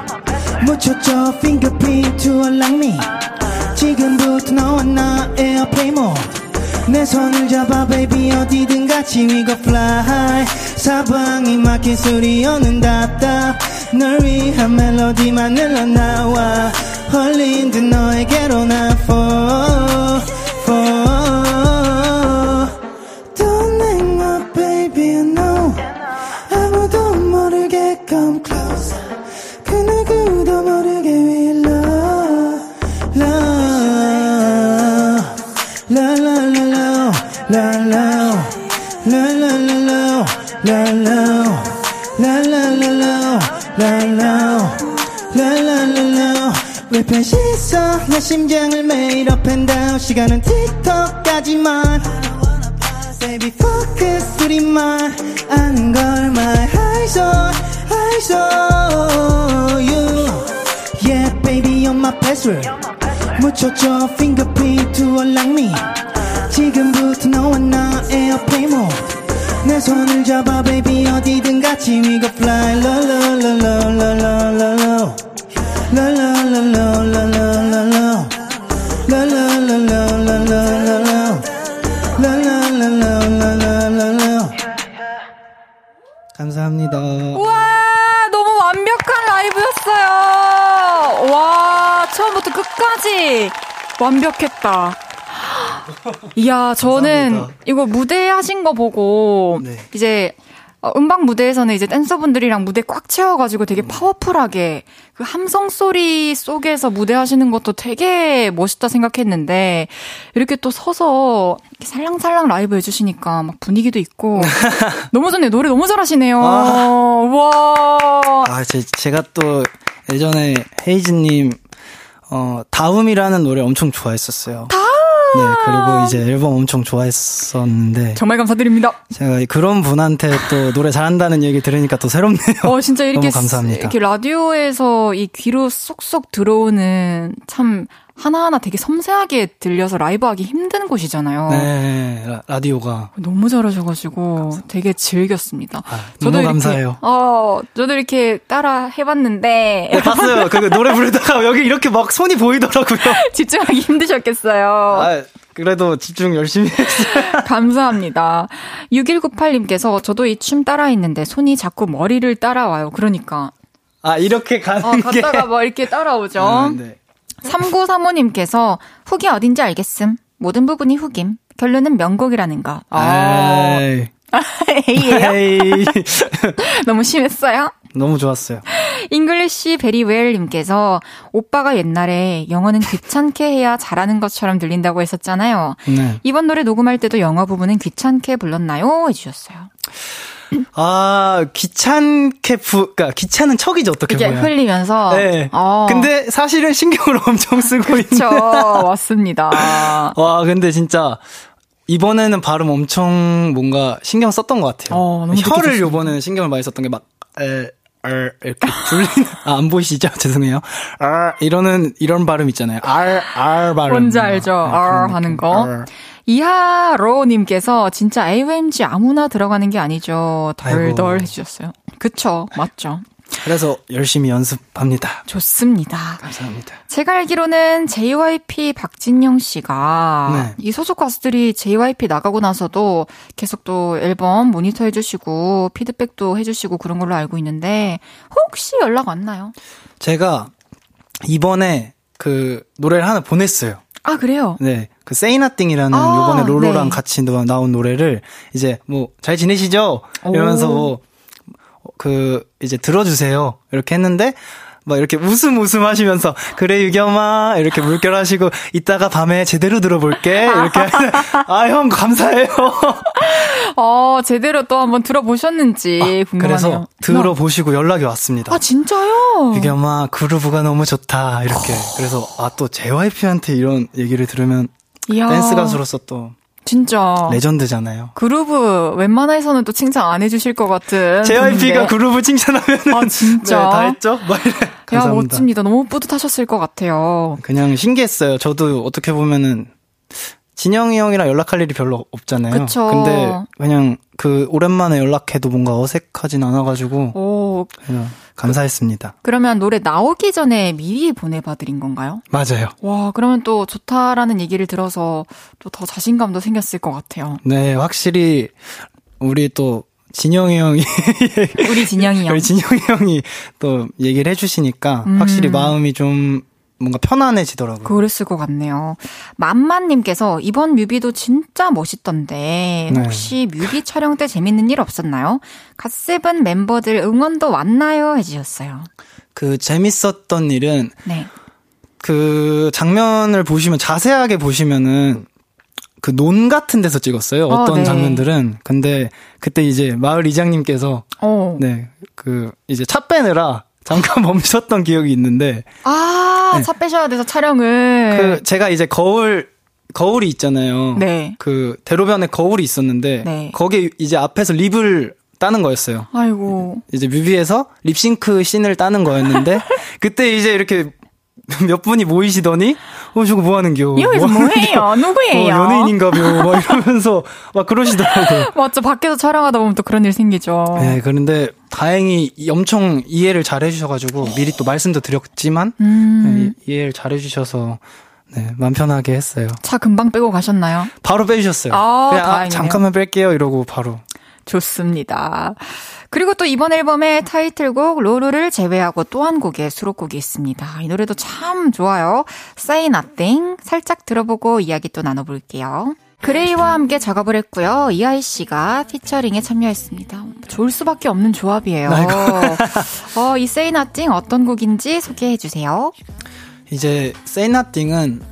Speaker 5: 묻혔죠 fingerprint to unlock me 지금부터 너와 나 airplane mode 내 손을 잡아 baby 어디든 같이 we go fly 사방이 막힌 소리 오는 답답 널 위한 멜로디만 흘러나와 홀린 듯 너에게로 나 fall 왜편 씻어 내 심장을 매일 up and down 시간은 틱톡까지만 Baby focus 둘이만 아는 걸 my eyes on eyes on you Yeah baby you're my password 묻혔죠 fingerprint to unlock me 지금부터 너와 나 airplane mode 내 손을 잡아 baby 어디든 같이 we go fly low low low low low low low low low low low 감사합니다.
Speaker 1: 와, 너무 완벽한 라이브였어요. 와, 처음부터 끝까지 완벽했다. 이야, 저는. 이거 무대 하신 거 보고
Speaker 5: 네.
Speaker 1: 이제 어, 음방 무대에서는 이제 댄서분들이랑 무대 꽉 채워가지고 되게 파워풀하게 그 함성 소리 속에서 무대 하시는 것도 되게 멋있다 생각했는데 이렇게 또 서서 이렇게 살랑살랑 라이브 해주시니까 막 분위기도 있고 너무 좋네요. 노래 너무 잘하시네요.
Speaker 5: 아.
Speaker 1: 와.
Speaker 5: 아, 제, 제가 또 예전에 헤이즈님, 어, 다음이라는 노래 엄청 좋아했었어요. 다음! 네, 그리고 이제 앨범 엄청 좋아했었는데.
Speaker 1: 정말 감사드립니다.
Speaker 5: 제가 그런 분한테 또 노래 잘한다는 얘기 들으니까 또 새롭네요.
Speaker 1: 어, 진짜 이렇게,
Speaker 5: 너무 감사합니다.
Speaker 1: 이렇게 라디오에서 이 귀로 쏙쏙 들어오는 참 하나하나 되게 섬세하게 들려서 라이브 하기 힘든 곳이잖아요.
Speaker 5: 네, 라, 라디오가.
Speaker 1: 너무 잘하셔가지고 되게 즐겼습니다.
Speaker 5: 아, 너무
Speaker 1: 이렇게,
Speaker 5: 감사해요.
Speaker 1: 어, 저도 이렇게 따라 해봤는데
Speaker 5: 네, 봤어요. 그 노래 부르다가 여기 이렇게 막 손이 보이더라고요.
Speaker 1: 집중하기 힘드셨겠어요.
Speaker 5: 아, 그래도 집중 열심히 했어요.
Speaker 1: 감사합니다. 6198님께서 저도 이 춤 따라 했는데 손이 자꾸 머리를 따라와요. 그러니까
Speaker 5: 아, 이렇게 가는
Speaker 1: 어,
Speaker 5: 게.
Speaker 1: 갔다가 뭐 이렇게 따라오죠.
Speaker 5: 아, 네.
Speaker 1: 3935님께서 훅이 어딘지 알겠음. 모든 부분이 훅임. 결론은 명곡이라는 거.
Speaker 5: 아,
Speaker 1: 에이예요?
Speaker 5: 에이.
Speaker 1: 너무 심했어요?
Speaker 5: 너무 좋았어요.
Speaker 1: English very well님께서 오빠가 옛날에 영어는 귀찮게 해야 잘하는 것처럼 들린다고 했었잖아요.
Speaker 5: 네.
Speaker 1: 이번 노래 녹음할 때도 영어 부분은 귀찮게 불렀나요? 해주셨어요.
Speaker 5: 아, 귀찮게 부, 그니까 귀찮은 척이죠, 어떻게 보면.
Speaker 1: 흘리면서.
Speaker 5: 네.
Speaker 1: 어,
Speaker 5: 근데 사실은 신경을 엄청 쓰고
Speaker 1: 그쵸,
Speaker 5: 있는.
Speaker 1: 맞습니다.
Speaker 5: 와, 근데 진짜 이번에는 발음 엄청 뭔가 신경 썼던 것 같아요.
Speaker 1: 어,
Speaker 5: 혀를
Speaker 1: 느껴졌습니다.
Speaker 5: 요번에는 신경을 많이 썼던 게 막, 에, 이렇게 불리는, 아, 안 보이시죠? 죄송해요. 알, 이러는, 이런 발음 있잖아요. 알, 알 발음.
Speaker 1: 뭔지 알죠?
Speaker 5: 네,
Speaker 1: 알
Speaker 5: 그런
Speaker 1: 하는. 거.
Speaker 5: 알.
Speaker 1: 이하로님께서 진짜 AOMG 아무나 들어가는 게 아니죠. 덜덜
Speaker 5: 아이고.
Speaker 1: 해주셨어요. 그쵸, 맞죠.
Speaker 5: 그래서 열심히 연습합니다.
Speaker 1: 좋습니다.
Speaker 5: 감사합니다.
Speaker 1: 제가 알기로는 JYP 박진영 씨가
Speaker 5: 네.
Speaker 1: 이 소속 가수들이 JYP 나가고 나서도 계속 또 앨범 모니터 해주시고 피드백도 해주시고 그런 걸로 알고 있는데 혹시 연락 왔나요?
Speaker 5: 제가 이번에 그 노래를 하나 보냈어요.
Speaker 1: 아 그래요?
Speaker 5: 네. 그 Say Nothing이라는
Speaker 1: 아,
Speaker 5: 요번에 롤로랑
Speaker 1: 네.
Speaker 5: 같이 나- 나온 노래를 이제 뭐 잘 지내시죠? 이러면서
Speaker 1: 오.
Speaker 5: 뭐그 이제 들어주세요. 이렇게 했는데 막 이렇게 웃음 웃음 하시면서 그래 유겸아 이렇게 물결하시고 이따가 밤에 제대로 들어볼게 이렇게 아 형 감사해요.
Speaker 1: 어 제대로 또 한번 들어보셨는지 아, 궁금하네요.
Speaker 5: 그래서 들어보시고 연락이 왔습니다.
Speaker 1: 아 진짜요?
Speaker 5: 유겸아 그루브가 너무 좋다 이렇게 그래서 아 또 JYP한테 이런 얘기를 들으면 이야. 댄스 가수로서 또
Speaker 1: 진짜
Speaker 5: 레전드잖아요.
Speaker 1: 그루브 웬만해서는 또 칭찬 안 해주실 것 같은.
Speaker 5: JYP가 그루브 칭찬하면 아
Speaker 1: 진짜
Speaker 5: 네, 다 했죠. 막 이래.
Speaker 1: 야 멋집니다. 너무 뿌듯하셨을 것 같아요.
Speaker 5: 그냥 신기했어요. 저도 어떻게 보면은 진영이 형이랑 연락할 일이 별로 없잖아요.
Speaker 1: 그쵸.
Speaker 5: 근데 그냥 그 오랜만에 연락해도 뭔가 어색하진 않아가지고 오. 그냥 감사했습니다.
Speaker 1: 그 러면 노래 나오기 전에 미리 보내봐드린 건가요?
Speaker 5: 맞아요.
Speaker 1: 와, 그러면 또 좋다라는 얘기를 들어서 또 더 자신감도 생겼을 것 같아요.
Speaker 5: 네, 확실히 우리 또 진영이 형이
Speaker 1: 우리 진영이 형
Speaker 5: 우리 진영이 형이 또 얘기를 해주시니까 음. 확실히 마음이 좀 뭔가 편안해지더라고요.
Speaker 1: 그랬을 것 같네요. 만만님께서 이번 뮤비도 진짜 멋있던데 네. 혹시 뮤비 촬영 때 재밌는 일 없었나요? 갓세븐 멤버들 응원도 왔나요? 해주셨어요.
Speaker 5: 그 재밌었던 일은 네. 그 장면을 보시면 자세하게 보시면은 그 논 같은 데서 찍었어요. 어, 어떤 어, 네. 장면들은. 근데 그때 이제 마을 이장님께서 어. 네. 그 이제 차 빼느라 잠깐 멈췄던 기억이 있는데.
Speaker 1: 아, 네. 차 빼셔야 돼서 촬영을.
Speaker 5: 그, 제가 이제 거울, 거울이 있잖아요. 네. 그, 대로변에 거울이 있었는데. 네. 거기 이제 앞에서 립을 따는 거였어요.
Speaker 1: 아이고.
Speaker 5: 이제 뮤비에서 립싱크 씬을 따는 거였는데. 그때 이제 이렇게 몇 분이 모이시더니 어 저거 뭐 하는겨?
Speaker 1: 여기서 뭐 해요? 누구예요?
Speaker 5: 어, 연예인인가벼? 막 이러면서 막 그러시더라고요.
Speaker 1: 맞죠. 밖에서 촬영하다 보면 또 그런 일 생기죠.
Speaker 5: 네, 그런데 다행히 엄청 이해를 잘 해주셔가지고 미리 또 말씀도 드렸지만 음. 네, 이해를 잘 해주셔서 네, 맘 편하게 했어요.
Speaker 1: 차 금방 빼고 가셨나요?
Speaker 5: 바로 빼주셨어요. 아, 그냥 아, 잠깐만 뺄게요 이러고 바로.
Speaker 1: 좋습니다. 그리고 또 이번 앨범의 타이틀곡 로루를 제외하고 또 한 곡의 수록곡이 있습니다. 이 노래도 참 좋아요. Say Nothing 살짝 들어보고 이야기 또 나눠볼게요. 그레이와 함께 작업을 했고요. 이하이 씨가 피처링에 참여했습니다. 좋을 수밖에 없는 조합이에요. 어, 이 Say Nothing 어떤 곡인지 소개해 주세요.
Speaker 5: 이제 Say Nothing은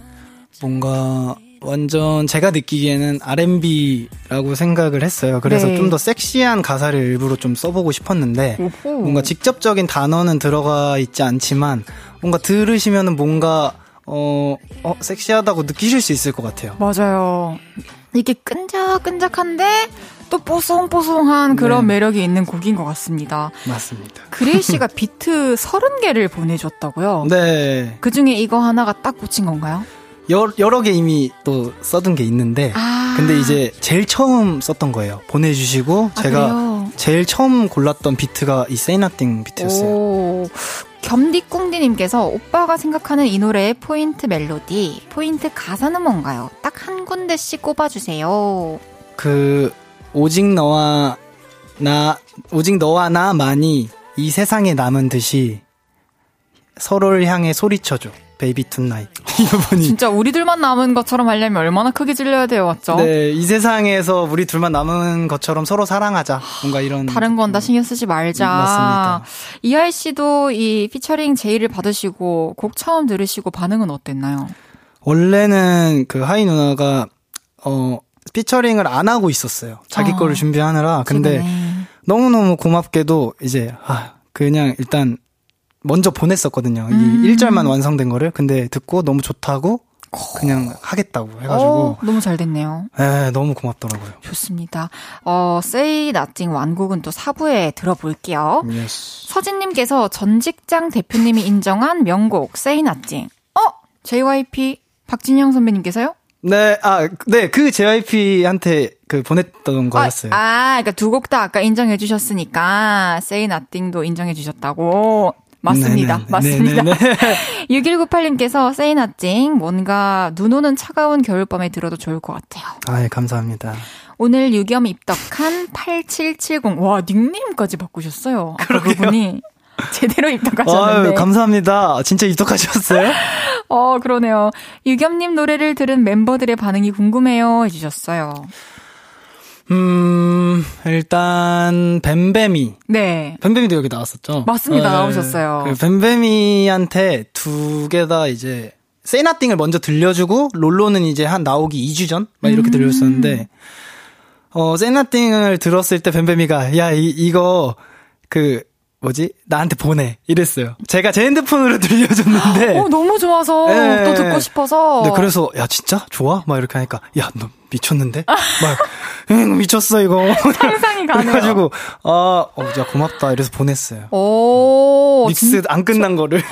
Speaker 5: 뭔가 완전 제가 느끼기에는 R&B라고 생각을 했어요. 그래서 네. 좀더 섹시한 가사를 일부러 좀 써보고 싶었는데 오호. 뭔가 직접적인 단어는 들어가 있지 않지만 뭔가 들으시면은 뭔가 어, 어 섹시하다고 느끼실 수 있을 것 같아요.
Speaker 1: 맞아요. 이게 끈적끈적한데 또 뽀송뽀송한 그런 네. 매력이 있는 곡인 것 같습니다.
Speaker 5: 맞습니다.
Speaker 1: 그레이 씨가 비트 30개를 보내줬다고요?
Speaker 5: 네.
Speaker 1: 그 중에 이거 하나가 딱 꽂힌 건가요?
Speaker 5: 여러, 여러 개 이미 또 써둔 게 있는데 아. 근데 이제 제일 처음 썼던 거예요. 보내주시고 아, 제가 그래요? 제일 처음 골랐던 비트가 이 Say Nothing 비트였어요. 오.
Speaker 1: 겸디꿍디님께서 오빠가 생각하는 이 노래의 포인트 멜로디, 포인트 가사는 뭔가요? 딱 한 군데씩 꼽아주세요.
Speaker 5: 그 오직 너와 나 오직 너와 나만이 이 세상에 남은 듯이 서로를 향해 소리쳐줘. Baby tonight. 이 부분이.
Speaker 1: 진짜 우리 둘만 남은 것처럼 하려면 얼마나 크게 질러야 돼요, 맞죠?
Speaker 5: 네, 이 세상에서 우리 둘만 남은 것처럼 서로 사랑하자. 뭔가 이런.
Speaker 1: 다른 건 다 신경 쓰지 말자. 맞습니다. 이하이 씨도 이 피처링 제의를 받으시고 곡 처음 들으시고 반응은 어땠나요?
Speaker 5: 원래는 그 하이 누나가, 어, 피처링을 안 하고 있었어요. 자기 어, 거를 준비하느라. 근데 최근에. 너무너무 고맙게도 이제, 아, 그냥 일단 먼저 보냈었거든요. 음. 이 1절만 완성된 거를. 근데 듣고 너무 좋다고 그냥 하겠다고 해가지고. 오,
Speaker 1: 너무 잘 됐네요.
Speaker 5: 네, 너무 고맙더라고요.
Speaker 1: 좋습니다. 어, Say Nothing 완곡은 또 4부에 들어볼게요.
Speaker 5: Yes.
Speaker 1: 서진님께서 전 직장 대표님이 인정한 명곡 Say Nothing. 어? JYP 박진영 선배님께서요?
Speaker 5: 네, 아, 네, 그 JYP한테 그 보냈던 거였어요.
Speaker 1: 아, 아 그러니까 두 곡 다 아까 인정해 주셨으니까 Say Nothing도 인정해 주셨다고. 맞습니다. 네네, 맞습니다. 6198님께서 세이나찡 뭔가 눈 오는 차가운 겨울밤에 들어도 좋을 것 같아요.
Speaker 5: 아, 예, 감사합니다.
Speaker 1: 오늘 유겸 입덕한 8770. 와, 닉네임까지 바꾸셨어요. 아까 그분이 제대로 입덕하셨는데. 아유,
Speaker 5: 감사합니다. 진짜 입덕하셨어요?
Speaker 1: 어, 그러네요. 유겸님 노래를 들은 멤버들의 반응이 궁금해요 해주셨어요.
Speaker 5: 음, 일단, 뱀뱀이.
Speaker 1: 네.
Speaker 5: 뱀뱀이도 여기 나왔었죠?
Speaker 1: 맞습니다. 네. 나오셨어요.
Speaker 5: 그 뱀뱀이한테 두 개 다 이제, 세나띵을 먼저 들려주고, 롤로는 이제 한 나오기 2주 전? 막 이렇게 음. 들렸었는데, 어, 세나띵을 들었을 때 뱀뱀이가, 야, 이, 이거, 그, 뭐지? 나한테 보내. 이랬어요. 제가 제 핸드폰으로 들려줬는데.
Speaker 1: 어, 너무 좋아서 네. 또 듣고 싶어서.
Speaker 5: 네, 그래서 야, 진짜? 좋아? 막 이렇게 하니까 야, 너 미쳤는데? 막 응, 미쳤어 이거.
Speaker 1: 상상이 가네요.
Speaker 5: 그래가지고 아, 어, 야 고맙다. 이래서 보냈어요.
Speaker 1: 오,
Speaker 5: 믹스 진짜? 안 끝난 거를.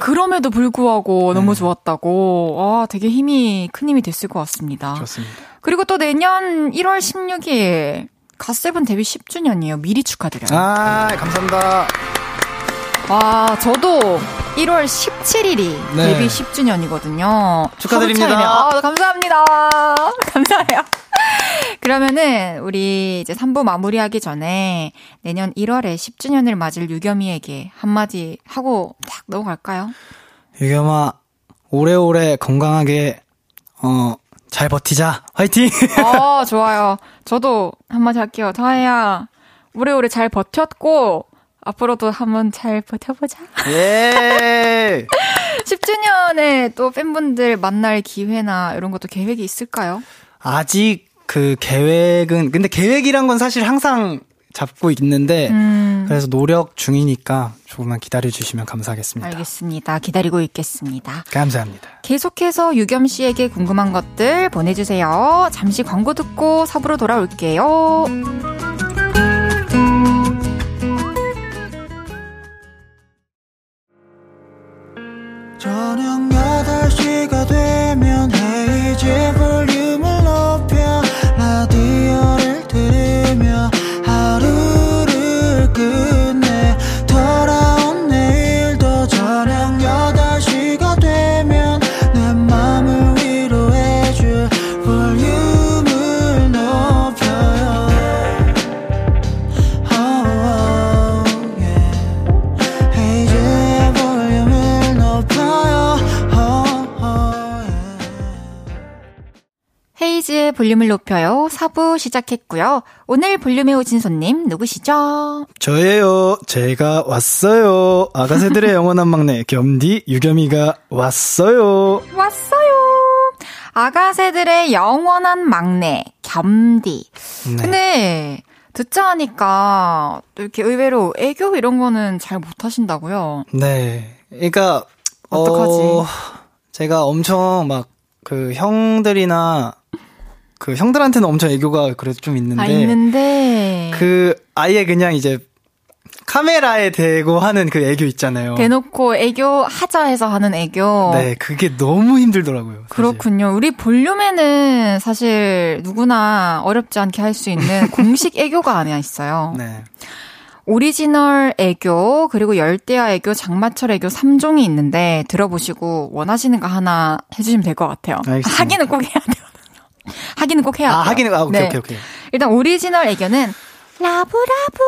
Speaker 1: 그럼에도 불구하고 네. 너무 좋았다고. 아, 되게 힘이 큰 힘이 됐을 것 같습니다.
Speaker 5: 좋습니다.
Speaker 1: 그리고 또 내년 1월 16일 갓세븐 데뷔 10주년이에요. 미리 축하드려요.
Speaker 5: 아, 감사합니다.
Speaker 1: 와, 저도 1월 17일이 네. 데뷔 10주년이거든요.
Speaker 5: 축하드립니다.
Speaker 1: 아, 감사합니다. 감사해요. 그러면은 우리 이제 3부 마무리하기 전에 내년 1월에 10주년을 맞을 유겸이에게 한마디 하고 딱 넘어갈까요?
Speaker 5: 유겸아, 오래오래 건강하게 어, 잘 버티자. 화이팅!
Speaker 1: 어, 좋아요. 저도 한마디 할게요. 다혜야, 오래오래 잘 버텼고, 앞으로도 한번 잘 버텨보자.
Speaker 5: 예!
Speaker 1: 10주년에 또 팬분들 만날 기회나 이런 것도 계획이 있을까요?
Speaker 5: 아직 그 계획은, 근데 계획이란 건 사실 항상 잡고 있는데 음. 그래서 노력 중이니까 조금만 기다려 주시면 감사하겠습니다.
Speaker 1: 알겠습니다. 기다리고 있겠습니다.
Speaker 5: 감사합니다.
Speaker 1: 계속해서 유겸 씨에게 궁금한 것들 보내 주세요. 잠시 광고 듣고 섭으로 돌아올게요. 저녁 8시가 되면 헤이즈 볼륨을 높여 라디오 볼륨을 높여요. 4부 시작했고요. 오늘 볼륨에 오신 손님 누구시죠?
Speaker 5: 저예요. 제가 왔어요. 아가새들의 영원한 막내 겸디 유겸이가 왔어요.
Speaker 1: 왔어요. 아가새들의 영원한 막내 겸디. 네. 근데 듣자 하니까 또 이렇게 의외로 애교 이런 거는 잘 못하신다고요?
Speaker 5: 네. 그러니까
Speaker 1: 어떡하지? 어,
Speaker 5: 제가 엄청 막 그 형들이나 그 형들한테는 엄청 애교가 그래도 좀 있는데.
Speaker 1: 아, 있는데.
Speaker 5: 그 아예 그냥 이제 카메라에 대고 하는 그 애교 있잖아요.
Speaker 1: 대놓고 애교 하자 해서 하는 애교.
Speaker 5: 네, 그게 너무 힘들더라고요.
Speaker 1: 사실. 그렇군요. 우리 볼륨에는 사실 누구나 어렵지 않게 할 수 있는 공식 애교가 하나 있어요.
Speaker 5: 네.
Speaker 1: 오리지널 애교, 그리고 열대야 애교, 장마철 애교 3종이 있는데 들어보시고 원하시는 거 하나 해주시면 될 것 같아요.
Speaker 5: 알겠습니다.
Speaker 1: 하기는 꼭 해야 돼요. 하기는 꼭 해야 돼요.
Speaker 5: 아, 하기는, 아, 오케이, 네. 오케이, 오케이.
Speaker 1: 일단 오리지널 애교는 love love.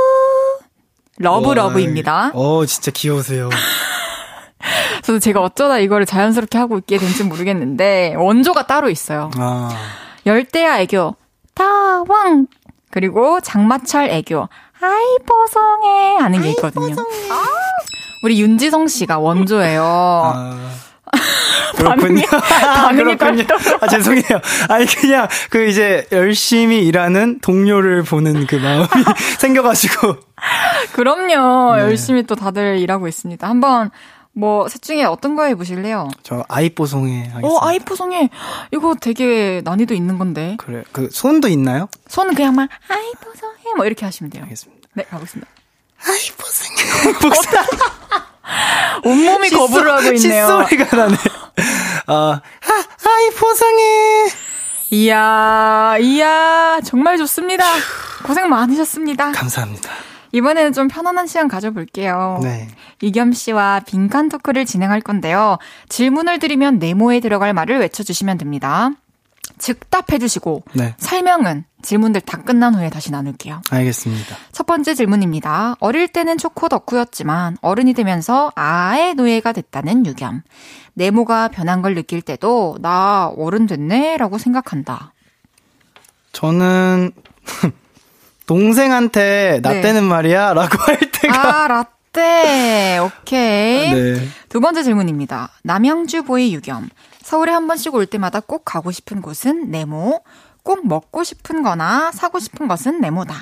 Speaker 1: Love love입니다.
Speaker 5: 어, 진짜 귀여우세요.
Speaker 1: 저도 제가 어쩌다 이거를 자연스럽게 하고 있게 된지 모르겠는데, 원조가 따로 있어요.
Speaker 5: 아.
Speaker 1: 열대야 애교, 타왕. 그리고 장마철 애교, 아이, 뽀송해. 하는 게 있거든요. 아. 우리 윤지성 씨가 원조예요. 아.
Speaker 5: 그렇군요. 반응이, 반응이 그렇군요. 아, 죄송해요. 아니, 그냥, 그 이제, 열심히 일하는 동료를 보는 그 마음이 생겨가지고.
Speaker 1: 그럼요. 네. 열심히 또 다들 일하고 있습니다. 한번, 뭐, 셋 중에 어떤 거 해보실래요?
Speaker 5: 저, 아이뽀송해 하겠습니다.
Speaker 1: 어, 아이뽀송해. 이거 되게 난이도 있는 건데.
Speaker 5: 그래. 그, 손도 있나요?
Speaker 1: 손은 그냥 막, 아이뽀송해. 뭐 이렇게 하시면 돼요.
Speaker 5: 알겠습니다.
Speaker 1: 네, 가보겠습니다.
Speaker 5: 아이뽀송해.
Speaker 1: 온몸이 시소, 거부를 하고 있네요.
Speaker 5: 소리가 나네. 아, 아, 아이, 포상해.
Speaker 1: 이야, 이야, 정말 좋습니다. 고생 많으셨습니다.
Speaker 5: 감사합니다.
Speaker 1: 이번에는 좀 편안한 시간 가져볼게요.
Speaker 5: 네.
Speaker 1: 이겸 씨와 빈칸 토크를 진행할 건데요. 질문을 드리면 네모에 들어갈 말을 외쳐주시면 됩니다. 즉답해 주시고 네. 설명은 질문들 다 끝난 후에 다시 나눌게요.
Speaker 5: 알겠습니다.
Speaker 1: 첫 번째 질문입니다. 어릴 때는 초코 덕후였지만 어른이 되면서 아의 노예가 됐다는 유겸. 네모가 변한 걸 느낄 때도 나 어른 됐네 라고 생각한다.
Speaker 5: 저는 동생한테 나 네. 때는 말이야 라고 할 때가
Speaker 1: 아 라떼 오케이 네. 두 번째 질문입니다 남양주 보이 유겸 서울에 한 번씩 올 때마다 꼭 가고 싶은 곳은 네모 꼭 먹고 싶은 거나 사고 싶은 것은 네모다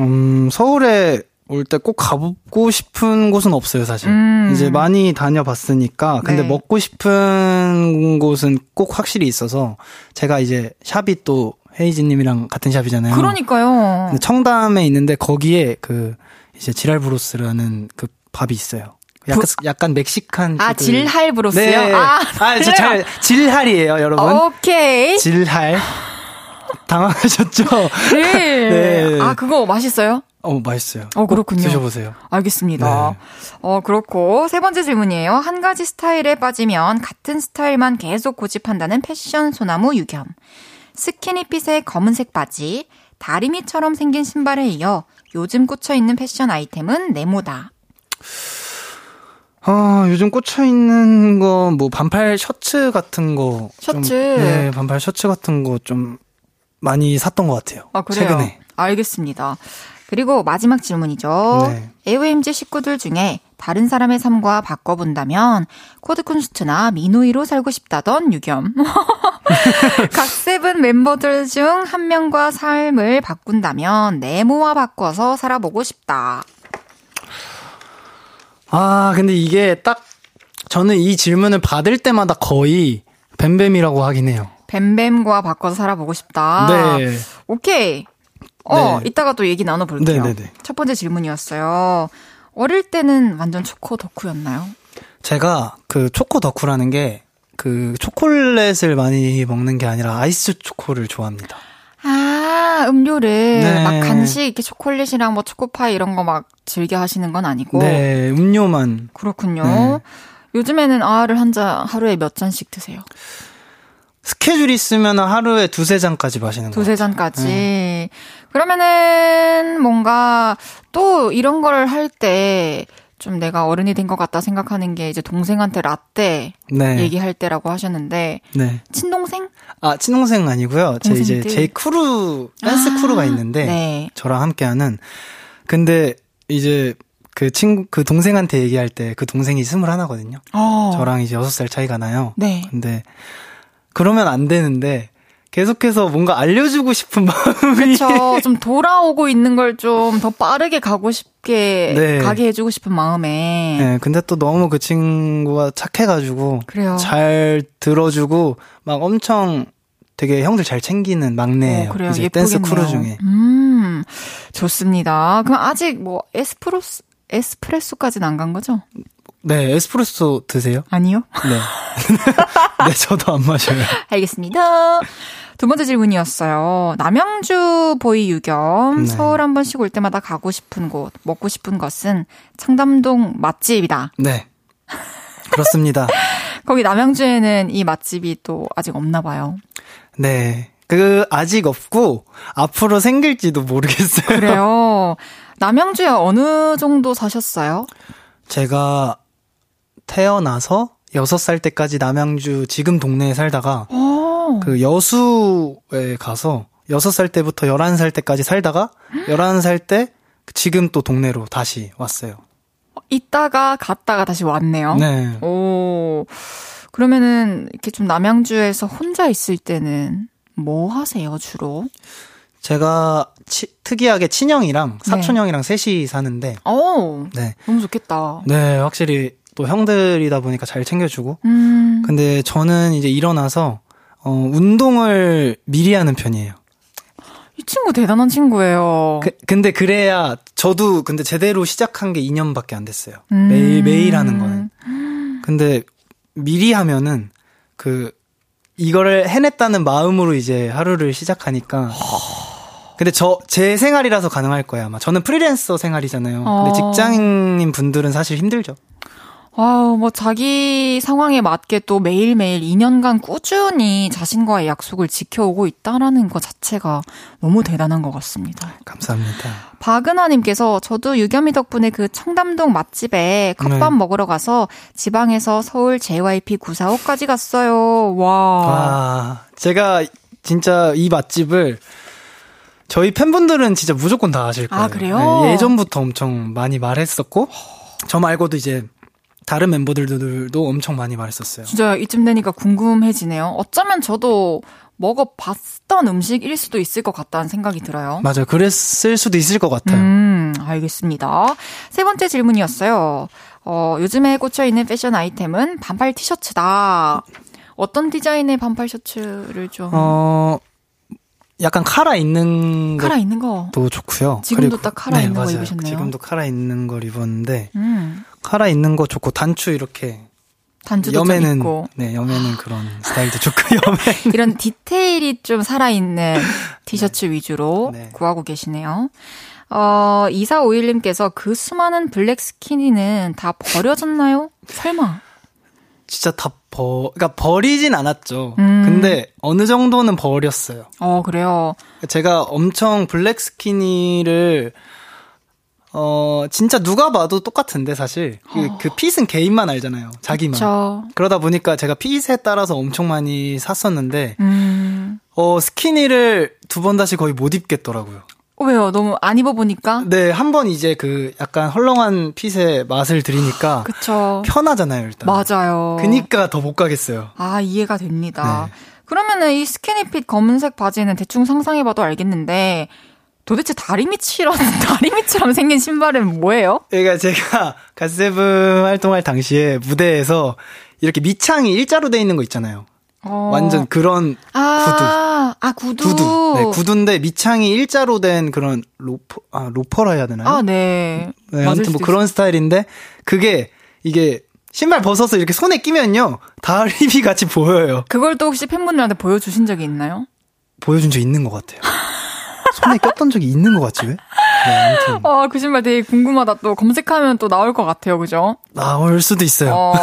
Speaker 5: 음 서울에 올 때 꼭 가보고 싶은 곳은 없어요 사실 음. 이제 많이 다녀봤으니까 근데 네. 먹고 싶은 곳은 꼭 확실히 있어서 제가 이제 샵이 또 헤이즈님이랑 같은 샵이잖아요.
Speaker 1: 그러니까요.
Speaker 5: 청담에 있는데 거기에 그 이제 지랄 브로스라는 그 밥이 있어요. 약간 부... 약간 멕시칸
Speaker 1: 아 질할 브로스요?
Speaker 5: 네. 아, 아잘 질할이에요, 여러분.
Speaker 1: 오케이.
Speaker 5: 질할. 당황하셨죠?
Speaker 1: 네. 네. 아 그거 맛있어요?
Speaker 5: 어, 맛있어요.
Speaker 1: 어, 그렇군요.
Speaker 5: 드셔보세요.
Speaker 1: 알겠습니다. 네. 어, 그렇고, 세 번째 질문이에요. 한 가지 스타일에 빠지면 같은 스타일만 계속 고집한다는 패션 소나무 유겸. 스키니핏의 검은색 바지, 다리미처럼 생긴 신발에 이어 요즘 꽂혀 있는 패션 아이템은 네모다.
Speaker 5: 아, 요즘 꽂혀 있는 거, 뭐, 반팔 셔츠 같은 거.
Speaker 1: 셔츠?
Speaker 5: 좀, 네, 반팔 셔츠 같은 거 좀 많이 샀던 것 같아요.
Speaker 1: 아, 그래요? 최근에. 알겠습니다. 그리고 마지막 질문이죠. 네. AOMG 식구들 중에 다른 사람의 삶과 바꿔본다면 코드쿤스트나 미노이로 살고 싶다던 유겸. 갓세븐 멤버들 중 한 명과 삶을 바꾼다면 네모와 바꿔서 살아보고 싶다.
Speaker 5: 아, 근데 이게 딱 저는 이 질문을 받을 때마다 거의 뱀뱀이라고 하긴 해요.
Speaker 1: 뱀뱀과 바꿔서 살아보고 싶다.
Speaker 5: 네.
Speaker 1: 오케이. 어, 네. 이따가 또 얘기 나눠볼게요. 네네네. 첫 번째 질문이었어요. 어릴 때는 완전 초코 덕후였나요?
Speaker 5: 제가 그 초코 덕후라는 게 그 초콜릿을 많이 먹는 게 아니라 아이스 초코를 좋아합니다.
Speaker 1: 아, 음료를 네. 막 간식 이렇게 초콜릿이랑 뭐 초코파이 이런 거 막 즐겨 하시는 건 아니고.
Speaker 5: 네, 음료만.
Speaker 1: 그렇군요. 네. 요즘에는 아아를 한 잔 하루에 몇 잔씩 드세요?
Speaker 5: 스케줄 있으면 하루에 두세 잔까지 마시는 거예요.
Speaker 1: 두세 잔까지. 네. 그러면은 뭔가 또 이런 걸할때 좀 내가 어른이 된 것 같다 생각하는 게 이제 동생한테 라떼 네. 얘기할 때라고 하셨는데 네. 친동생?
Speaker 5: 아 친동생 아니고요. 제 이제 제 크루 댄스 아, 크루가 있는데 네. 저랑 함께하는 근데 이제 그 친구 그 동생한테 얘기할 때 그 동생이 스물 하나거든요. 어. 저랑 이제 여섯 살 차이가 나요. 네. 근데 그러면 안 되는데 계속해서 뭔가 알려주고 싶은 마음이.
Speaker 1: 그렇죠. 좀 돌아가고 있는 걸 좀 더 빠르게 가고 싶게 네. 가게 해주고 싶은 마음에.
Speaker 5: 네. 근데 또 너무 그 친구가 착해가지고. 그래요. 잘 들어주고 막 엄청 되게 형들 잘 챙기는 막내예요. 어, 그래요. 이제 댄스 크루 중에.
Speaker 1: 음, 좋습니다. 그럼 아직 뭐 에스프로스 에스프레소까지는 안 간 거죠?
Speaker 5: 네, 에스프레소 드세요?
Speaker 1: 아니요.
Speaker 5: 네. 네, 저도 안 마셔요.
Speaker 1: 알겠습니다. 두 번째 질문이었어요. 남양주 보이 유겸. 네. 서울 한 번씩 올 때마다 가고 싶은 곳, 먹고 싶은 것은 청담동 맛집이다.
Speaker 5: 네. 그렇습니다.
Speaker 1: 거기 남양주에는 이 맛집이 또 아직 없나 봐요.
Speaker 5: 네. 그, 아직 없고, 앞으로 생길지도 모르겠어요.
Speaker 1: 그래요. 남양주에 어느 정도 사셨어요?
Speaker 5: 제가 태어나서 6살 때까지 남양주 지금 동네에 살다가 오. 그 여수에 가서 6살 때부터 11살 때까지 살다가 11살 때 지금 또 동네로 다시 왔어요.
Speaker 1: 있다가 갔다가 다시 왔네요.
Speaker 5: 네.
Speaker 1: 오. 그러면은 이렇게 좀 남양주에서 혼자 있을 때는 뭐 하세요, 주로?
Speaker 5: 제가 치, 특이하게 친형이랑 네. 사촌형이랑 네. 셋이 사는데.
Speaker 1: 오. 네. 너무 좋겠다.
Speaker 5: 네, 확실히 또 형들이다 보니까 잘 챙겨주고. 음. 근데 저는 이제 일어나서 어, 운동을 미리 하는 편이에요.
Speaker 1: 이 친구 대단한 친구예요.
Speaker 5: 그, 근데 그래야 저도 근데 제대로 시작한 게 2년밖에 안 됐어요. 음. 매일 매일 하는 거는. 근데 미리 하면은 그 이거를 해냈다는 마음으로 이제 하루를 시작하니까. 근데 저 제 생활이라서 가능할 거야 아마. 저는 프리랜서 생활이잖아요. 어. 근데 직장인 분들은 사실 힘들죠.
Speaker 1: 아, 뭐 자기 상황에 맞게 또 매일매일 2년간 꾸준히 자신과의 약속을 지켜오고 있다라는 것 자체가 너무 대단한 것 같습니다.
Speaker 5: 감사합니다.
Speaker 1: 박은하님께서 저도 유겸이 덕분에 그 청담동 맛집에 컵밥 네. 먹으러 가서 지방에서 서울 JYP 945까지 갔어요. 와.
Speaker 5: 와, 제가 진짜 이 맛집을 저희 팬분들은 진짜 무조건 다 아실 거예요.
Speaker 1: 아, 그래요?
Speaker 5: 네, 예전부터 엄청 많이 말했었고, 저 말고도 이제 다른 멤버들도 엄청 많이 말했었어요.
Speaker 1: 진짜 이쯤 되니까 궁금해지네요. 어쩌면 저도 먹어봤던 음식일 수도 있을 것 같다는 생각이 들어요.
Speaker 5: 맞아요. 그랬을 수도 있을 것 같아요.
Speaker 1: 음, 알겠습니다. 세 번째 질문이었어요. 어, 요즘에 꽂혀있는 패션 아이템은 반팔 티셔츠다. 어떤 디자인의 반팔 셔츠를 좀.
Speaker 5: 어, 약간 카라 있는
Speaker 1: 카라 있는 거.
Speaker 5: 도 좋고요.
Speaker 1: 지금도 딱 카라 네, 있는 맞아요. 거 입으셨네요.
Speaker 5: 지금도 카라 있는 걸 입었는데 음. 카라 있는 거 좋고 단추 이렇게
Speaker 1: 단추도
Speaker 5: 염에는
Speaker 1: 있고.
Speaker 5: 네 염에는 그런 스타일도 좋고 염에
Speaker 1: 이런 디테일이 좀 살아있는 티셔츠 네. 위주로 네. 구하고 계시네요. 어, 2451님께서 그 수많은 블랙 스키니는 다 버려졌나요? 설마.
Speaker 5: 진짜 다 버, 그러니까 버리진 않았죠. 음. 근데 어느 정도는 버렸어요.
Speaker 1: 어, 그래요.
Speaker 5: 제가 엄청 블랙 스키니를 어, 진짜 누가 봐도 똑같은데, 사실. 그, 어. 그 핏은 개인만 알잖아요. 자기만. 그쵸. 그러다 보니까 제가 핏에 따라서 엄청 많이 샀었는데, 음. 어, 스키니를 두 번 다시 거의 못 입겠더라고요.
Speaker 1: 어, 왜요? 너무 안 입어보니까?
Speaker 5: 네, 한 번 이제 그 약간 헐렁한 핏의 맛을 들이니까.
Speaker 1: 그쵸.
Speaker 5: 편하잖아요, 일단.
Speaker 1: 맞아요.
Speaker 5: 그니까 더 못 가겠어요.
Speaker 1: 아, 이해가 됩니다. 네. 그러면은 이 스키니핏 검은색 바지는 대충 상상해봐도 알겠는데, 도대체 다리 밑이라 다리 밑처럼 생긴 신발은 뭐예요?
Speaker 5: 그러니까 제가 갓세븐 활동할 당시에 무대에서 이렇게 밑창이 일자로 돼 있는 거 있잖아요. 어. 완전 그런
Speaker 1: 아,
Speaker 5: 구두.
Speaker 1: 아, 구두.
Speaker 5: 구두. 네, 구두인데 밑창이 일자로 된 그런 로퍼, 아, 로퍼라 해야 되나요?
Speaker 1: 아, 네.
Speaker 5: 네 아무튼 뭐 그런 스타일인데 그게 이게 신발 벗어서 이렇게 손에 끼면요. 다리비 같이 보여요.
Speaker 1: 그걸 또 혹시 팬분들한테 보여주신 적이 있나요?
Speaker 5: 보여준 적 있는 것 같아요. 손에 꼈던 적이 있는 것 같지 왜? 네,
Speaker 1: 아무튼. 아, 그 신발 되게 궁금하다. 또 검색하면 또 나올 것 같아요, 그죠?
Speaker 5: 나올 수도 있어요.
Speaker 1: 어.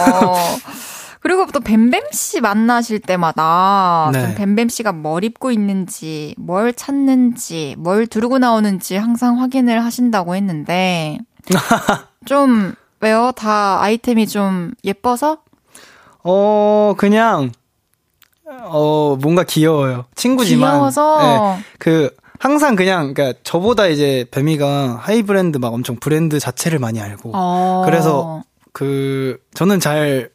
Speaker 1: 그리고 또 뱀뱀 씨 만나실 때마다 네. 좀 뱀뱀 씨가 뭘 입고 있는지, 뭘 찾는지, 뭘 두르고 나오는지 항상 확인을 하신다고 했는데 좀 왜요? 다 아이템이 좀 예뻐서?
Speaker 5: 어, 그냥 어, 뭔가 귀여워요. 친구지만
Speaker 1: 귀여워서
Speaker 5: 네, 그 항상 그냥 그러니까 저보다 이제 뱀이가 하이 브랜드 막 엄청 브랜드 자체를 많이 알고 어. 그래서 그 저는 잘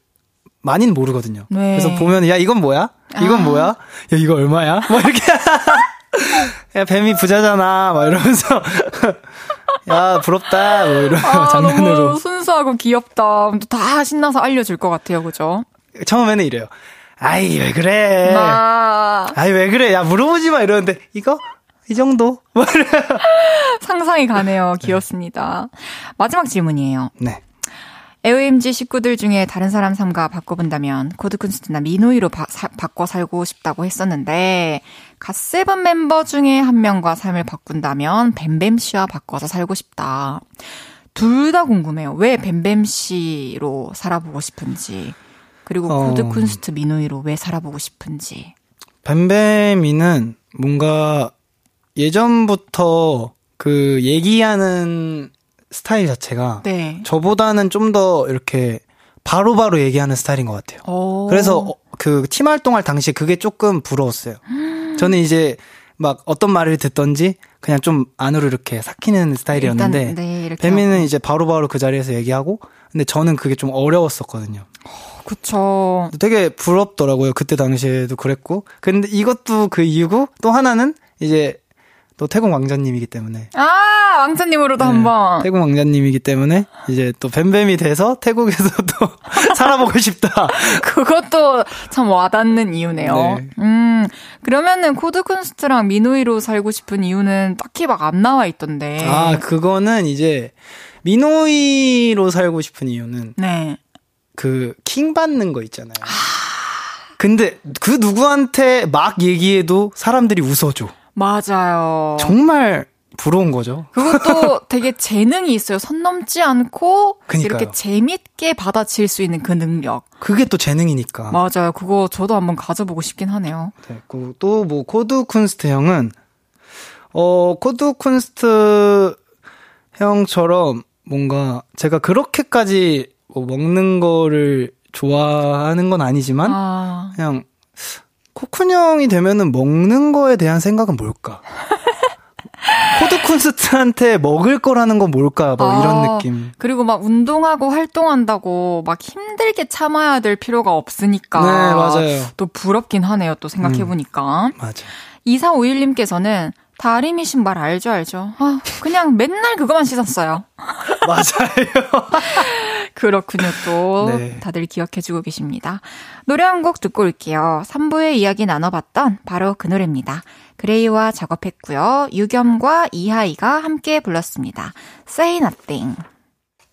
Speaker 5: 많이는 모르거든요. 네. 그래서 보면 야 이건 뭐야? 이건 아. 뭐야? 야 이거 얼마야? 막 이렇게 야 뱀이 부자잖아. 막 이러면서 야 부럽다. 뭐 이런 아, 장난으로
Speaker 1: 순수하고 귀엽다. 다 신나서 알려줄 것 같아요, 그죠?
Speaker 5: 처음에는 이래요. 아이 왜 그래? 아. 아이 왜 그래? 야 물어보지 마 이러는데 이거 이 정도?
Speaker 1: 상상이 가네요. 귀엽습니다. 네. 마지막 질문이에요.
Speaker 5: 네.
Speaker 1: AOMG 식구들 중에 다른 사람 삶과 바꿔본다면 코드쿤스트나 미노이로 바, 사, 바꿔 살고 싶다고 했었는데 갓세븐 멤버 중에 한 명과 삶을 바꾼다면 뱀뱀 씨와 바꿔서 살고 싶다. 둘 다 궁금해요. 왜 뱀뱀 씨로 살아보고 싶은지 그리고 어... 코드쿤스트 미노이로 왜 살아보고 싶은지.
Speaker 5: 뱀뱀이는 뭔가 예전부터 그 얘기하는 스타일 자체가 네. 저보다는 좀 더 이렇게 바로바로 바로 얘기하는 스타일인 것 같아요. 오. 그래서 어, 그팀 활동할 당시에 그게 조금 부러웠어요. 저는 이제 막 어떤 말을 듣던지 그냥 좀 안으로 이렇게 삭히는 스타일이었는데 일단, 네, 배미는 이제 바로바로 바로 그 자리에서 얘기하고 근데 저는 그게 좀 어려웠었거든요.
Speaker 1: 그쵸.
Speaker 5: 되게 부럽더라고요. 그때 당시에도 그랬고. 근데 이것도 그 이유고 또 하나는 이제 또 태국 왕자님이기 때문에.
Speaker 1: 아, 왕자님으로도 네, 한번.
Speaker 5: 태국 왕자님이기 때문에 이제 또 뱀뱀이 돼서 태국에서 도 살아보고 싶다.
Speaker 1: 그것도 참 와닿는 이유네요. 네. 음, 그러면은 코드쿤스트랑 미노이로 살고 싶은 이유는 딱히 막 안 나와 있던데.
Speaker 5: 아, 그거는 이제 미노이로 살고 싶은 이유는. 네. 그, 킹 받는 거 있잖아요. 아... 근데 그 누구한테 막 얘기해도 사람들이 웃어줘.
Speaker 1: 맞아요.
Speaker 5: 정말 부러운 거죠.
Speaker 1: 그것도 되게 재능이 있어요. 선 넘지 않고 그러니까요. 이렇게 재밌게 받아칠 수 있는 그 능력.
Speaker 5: 그게 또 재능이니까.
Speaker 1: 맞아요. 그거 저도 한번 가져보고 싶긴 하네요.
Speaker 5: 네, 또뭐 코드 쿤스트 형은 어 코드 쿤스트 형처럼 뭔가 제가 그렇게까지 뭐 먹는 거를 좋아하는 건 아니지만 아. 그냥 코쿤 형이 되면은 먹는 거에 대한 생각은 뭘까? 코드 쿤스트한테 먹을 거라는 건 뭘까? 뭐 아, 이런 느낌.
Speaker 1: 그리고 막 운동하고 활동한다고 막 힘들게 참아야 될 필요가 없으니까.
Speaker 5: 네, 맞아요.
Speaker 1: 또 부럽긴 하네요. 또 생각해보니까. 음,
Speaker 5: 맞아.
Speaker 1: 2451님께서는 다리미 신발 알죠, 알죠? 아, 그냥 맨날 그거만 씻었어요.
Speaker 5: 맞아요.
Speaker 1: 그렇군요, 또. 네. 다들 기억해주고 계십니다. 노래 한 곡 듣고 올게요. 3부의 이야기 나눠봤던 바로 그 노래입니다. 그레이와 작업했고요. 유겸과 이하이가 함께 불렀습니다. Say Nothing.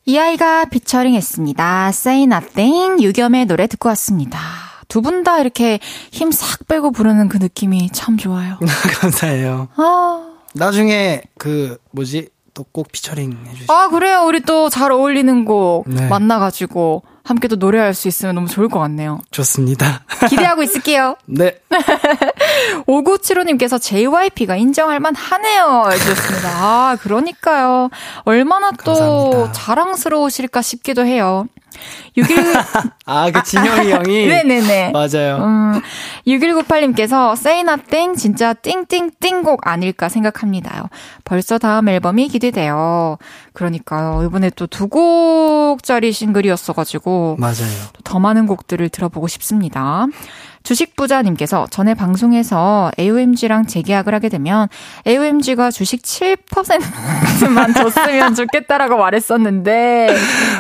Speaker 1: 이하이가 피처링 했습니다. Say Nothing. 유겸의 노래 듣고 왔습니다. 두분다 이렇게 힘 싹 빼고 부르는 그 느낌이 참 좋아요.
Speaker 5: 감사해요. 아. 나중에 그 뭐지 또 꼭 피처링 해주시죠.
Speaker 1: 아 그래요. 우리 또 잘 어울리는 곡 네. 만나가지고 함께 또 노래할 수 있으면 너무 좋을 것 같네요.
Speaker 5: 좋습니다.
Speaker 1: 기대하고 있을게요.
Speaker 5: 네.
Speaker 1: 5975님께서 JYP가 인정할 만 하네요. 해주셨습니다. 아, 그러니까요. 얼마나 또 감사합니다. 자랑스러우실까 싶기도 해요.
Speaker 5: 61 아, 그 진영이 형이
Speaker 1: 네네네.
Speaker 5: 맞아요.
Speaker 1: 음, 6198님께서 Say Nothing 진짜 띵띵띵곡 아닐까 생각합니다요. 벌써 다음 앨범이 기대돼요. 그러니까요. 이번에 또 두 곡짜리 싱글이었어 가지고
Speaker 5: 맞아요.
Speaker 1: 더 많은 곡들을 들어보고 싶습니다. 주식부자님께서 전에 방송에서 AOMG랑 재계약을 하게 되면 AOMG가 주식 7%만 줬으면 좋겠다라고 말했었는데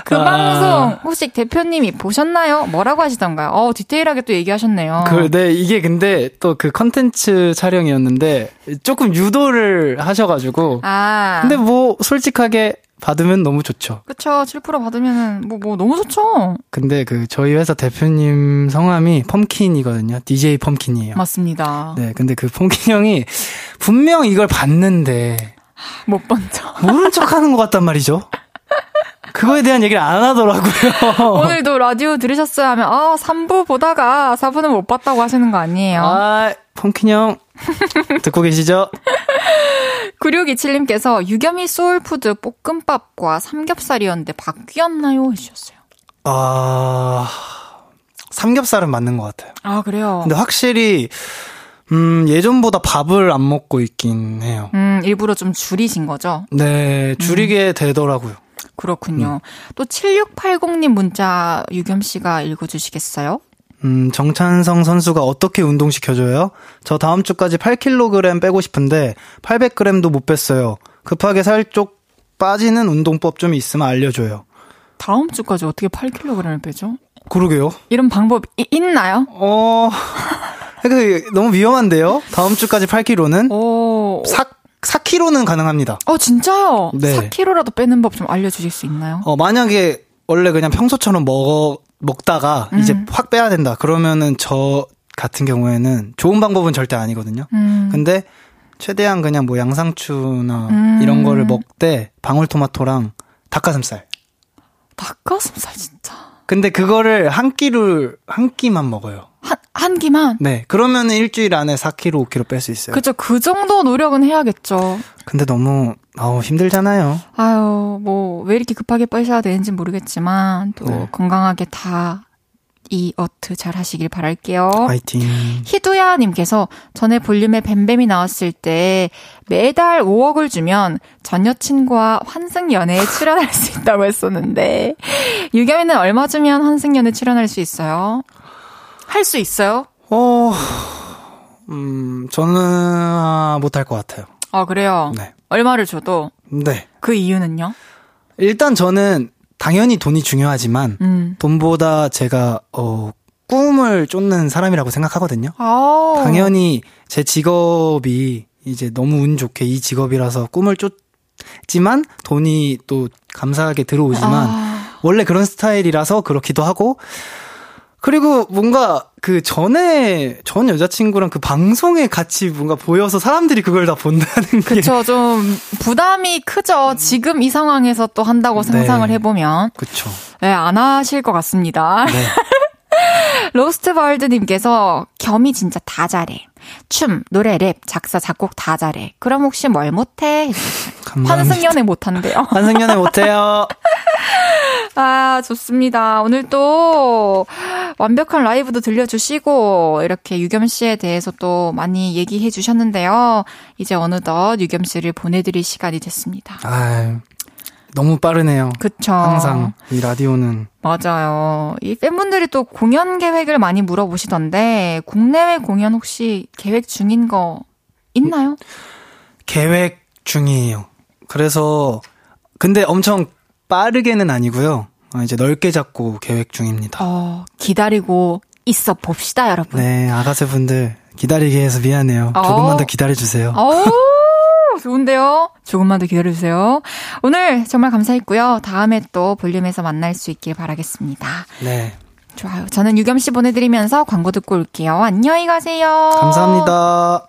Speaker 1: 그 아. 방송 혹시 대표님이 보셨나요? 뭐라고 하시던가요? 어, 디테일하게 또 얘기하셨네요.
Speaker 5: 그, 네, 이게 근데 또 그 컨텐츠 촬영이었는데 조금 유도를 하셔가지고. 아. 근데 뭐 솔직하게 받으면 너무 좋죠.
Speaker 1: 그쵸. 7% 받으면은 뭐, 뭐 너무 좋죠.
Speaker 5: 근데 그 저희 회사 대표님 성함이 펌킨이거든요. DJ 펌킨이에요.
Speaker 1: 맞습니다.
Speaker 5: 네. 근데 그 펌킨 형이 분명 이걸 봤는데
Speaker 1: 못 본 척.
Speaker 5: 모른 척 하는 것 같단 말이죠. 그거에 대한 얘기를 안 하더라고요.
Speaker 1: 오늘도 라디오 들으셨어요 하면, 아, 3부 보다가 4부는 못 봤다고 하시는 거 아니에요?
Speaker 5: 아, 펑킨 형. 듣고 계시죠?
Speaker 1: 9627님께서 유겸이 소울푸드 볶음밥과 삼겹살이었는데 바뀌었나요? 해주셨어요.
Speaker 5: 아, 삼겹살은 맞는 것 같아요.
Speaker 1: 아, 그래요?
Speaker 5: 근데 확실히, 음, 예전보다 밥을 안 먹고 있긴 해요.
Speaker 1: 음, 일부러 좀 줄이신 거죠?
Speaker 5: 네, 줄이게 음. 되더라고요.
Speaker 1: 그렇군요. 음. 또 7680님 문자 유겸 씨가 읽어주시겠어요?
Speaker 5: 음, 정찬성 선수가 어떻게 운동시켜줘요? 저 다음 주까지 8kg 빼고 싶은데 800g도 못 뺐어요. 급하게 살 쪽 빠지는 운동법 좀 있으면 알려줘요.
Speaker 1: 다음 주까지 어떻게 8kg을 빼죠?
Speaker 5: 그러게요.
Speaker 1: 이런 방법 이, 있나요?
Speaker 5: 어, 그 너무 위험한데요? 다음 주까지 8kg는? 오. 4, 4kg는 가능합니다.
Speaker 1: 어, 진짜요? 네. 4kg라도 빼는 법 좀 알려주실 수 있나요?
Speaker 5: 어, 만약에 원래 그냥 평소처럼 먹어, 먹다가 음. 이제 확 빼야 된다. 그러면은 저 같은 경우에는 좋은 방법은 절대 아니거든요. 음. 근데 최대한 그냥 뭐 양상추나 음. 이런 거를 먹되 방울토마토랑 닭가슴살.
Speaker 1: 닭가슴살 진짜.
Speaker 5: 근데 그거를 한 끼를 한 끼만 먹어요.
Speaker 1: 한, 한 끼만?
Speaker 5: 네. 그러면은 일주일 안에 4kg, 5kg 뺄 수 있어요.
Speaker 1: 그죠. 그 정도 노력은 해야겠죠.
Speaker 5: 근데 너무, 아우, 힘들잖아요.
Speaker 1: 아유, 뭐, 왜 이렇게 급하게 빼셔야 되는지 모르겠지만, 또 네. 건강하게 다, 이 어트 잘 하시길 바랄게요.
Speaker 5: 화이팅.
Speaker 1: 희두야님께서 전에 볼륨에 뱀뱀이 나왔을 때 매달 5억을 주면 전 여친과 환승연애에 출연할 수 있다고 했었는데, 유겸이는 얼마 주면 환승연애 출연할 수 있어요? 할 수 있어요?
Speaker 5: 어, 음, 저는 아, 못할 것 같아요.
Speaker 1: 아, 그래요?
Speaker 5: 네.
Speaker 1: 얼마를 줘도?
Speaker 5: 네.
Speaker 1: 그 이유는요?
Speaker 5: 일단 저는 당연히 돈이 중요하지만, 음. 돈보다 제가, 어, 꿈을 쫓는 사람이라고 생각하거든요.
Speaker 1: 아.
Speaker 5: 당연히 제 직업이 이제 너무 운 좋게 이 직업이라서 꿈을 쫓지만 돈이 또 감사하게 들어오지만 아. 원래 그런 스타일이라서 그렇기도 하고 그리고 뭔가 그 전에 전 여자친구랑 그 방송에 같이 뭔가 보여서 사람들이 그걸 다 본다는 게
Speaker 1: 그쵸 좀 부담이 크죠 지금 이 상황에서 또 한다고 네. 상상을 해보면
Speaker 5: 그쵸
Speaker 1: 네안 하실 것 같습니다 네. 로스트 벌드님께서 겸이 진짜 다 잘해 춤, 노래, 랩, 작사, 작곡 다 잘해. 그럼 혹시 뭘 못해? 환승연애 못한대요.
Speaker 5: 환승연애 못해요.
Speaker 1: 아, 좋습니다. 오늘 또 완벽한 라이브도 들려주시고, 이렇게 유겸 씨에 대해서 또 많이 얘기해 주셨는데요. 이제 어느덧 유겸 씨를 보내드릴 시간이 됐습니다.
Speaker 5: 아 너무 빠르네요.
Speaker 1: 그쵸.
Speaker 5: 항상 이 라디오는.
Speaker 1: 맞아요. 이 팬분들이 또 공연 계획을 많이 물어보시던데, 국내외 공연 혹시 계획 중인 거 있나요?
Speaker 5: 계획 중이에요. 그래서, 근데 엄청 빠르게는 아니고요. 어, 이제 넓게 잡고 계획 중입니다.
Speaker 1: 어, 기다리고 있어 봅시다, 여러분.
Speaker 5: 네, 아가새 분들 기다리게 해서 미안해요. 어. 조금만 더 기다려 주세요.
Speaker 1: 어, 좋은데요? 조금만 더 기다려주세요. 오늘 정말 감사했고요. 다음에 또 볼륨에서 만날 수 있길 바라겠습니다.
Speaker 5: 네.
Speaker 1: 좋아요. 저는 유겸 씨 보내드리면서 광고 듣고 올게요. 안녕히 가세요.
Speaker 5: 감사합니다.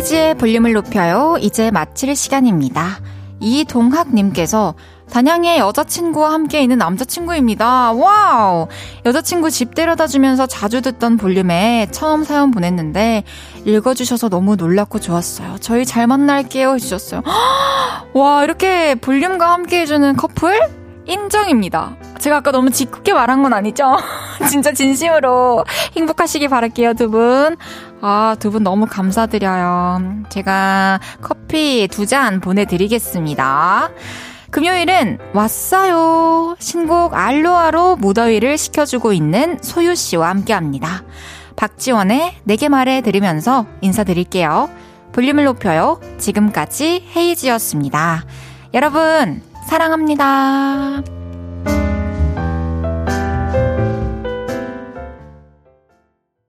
Speaker 1: 헤이즈의 볼륨을 높여요. 이제 마칠 시간입니다. 이동학님께서 단양에 여자친구와 함께 있는 남자친구입니다. 와우! 여자친구 집 데려다 주면서 자주 듣던 볼륨에 처음 사연 보냈는데 읽어주셔서 너무 놀랍고 좋았어요. 저희 잘 만날게요 해주셨어요. 와, 이렇게 볼륨과 함께 해주는 커플? 인정입니다. 제가 아까 너무 짓궂게 말한 건 아니죠? 진짜 진심으로 행복하시길 바랄게요, 두 분. 아, 두 분 너무 감사드려요. 제가 커피 두 잔 보내드리겠습니다. 금요일은 왔어요. 신곡 알로아로 무더위를 식혀주고 있는 소유 씨와 함께 합니다. 박지원의 내게 말해 들으면서 인사드릴게요. 볼륨을 높여요. 지금까지 헤이지였습니다. 여러분, 사랑합니다.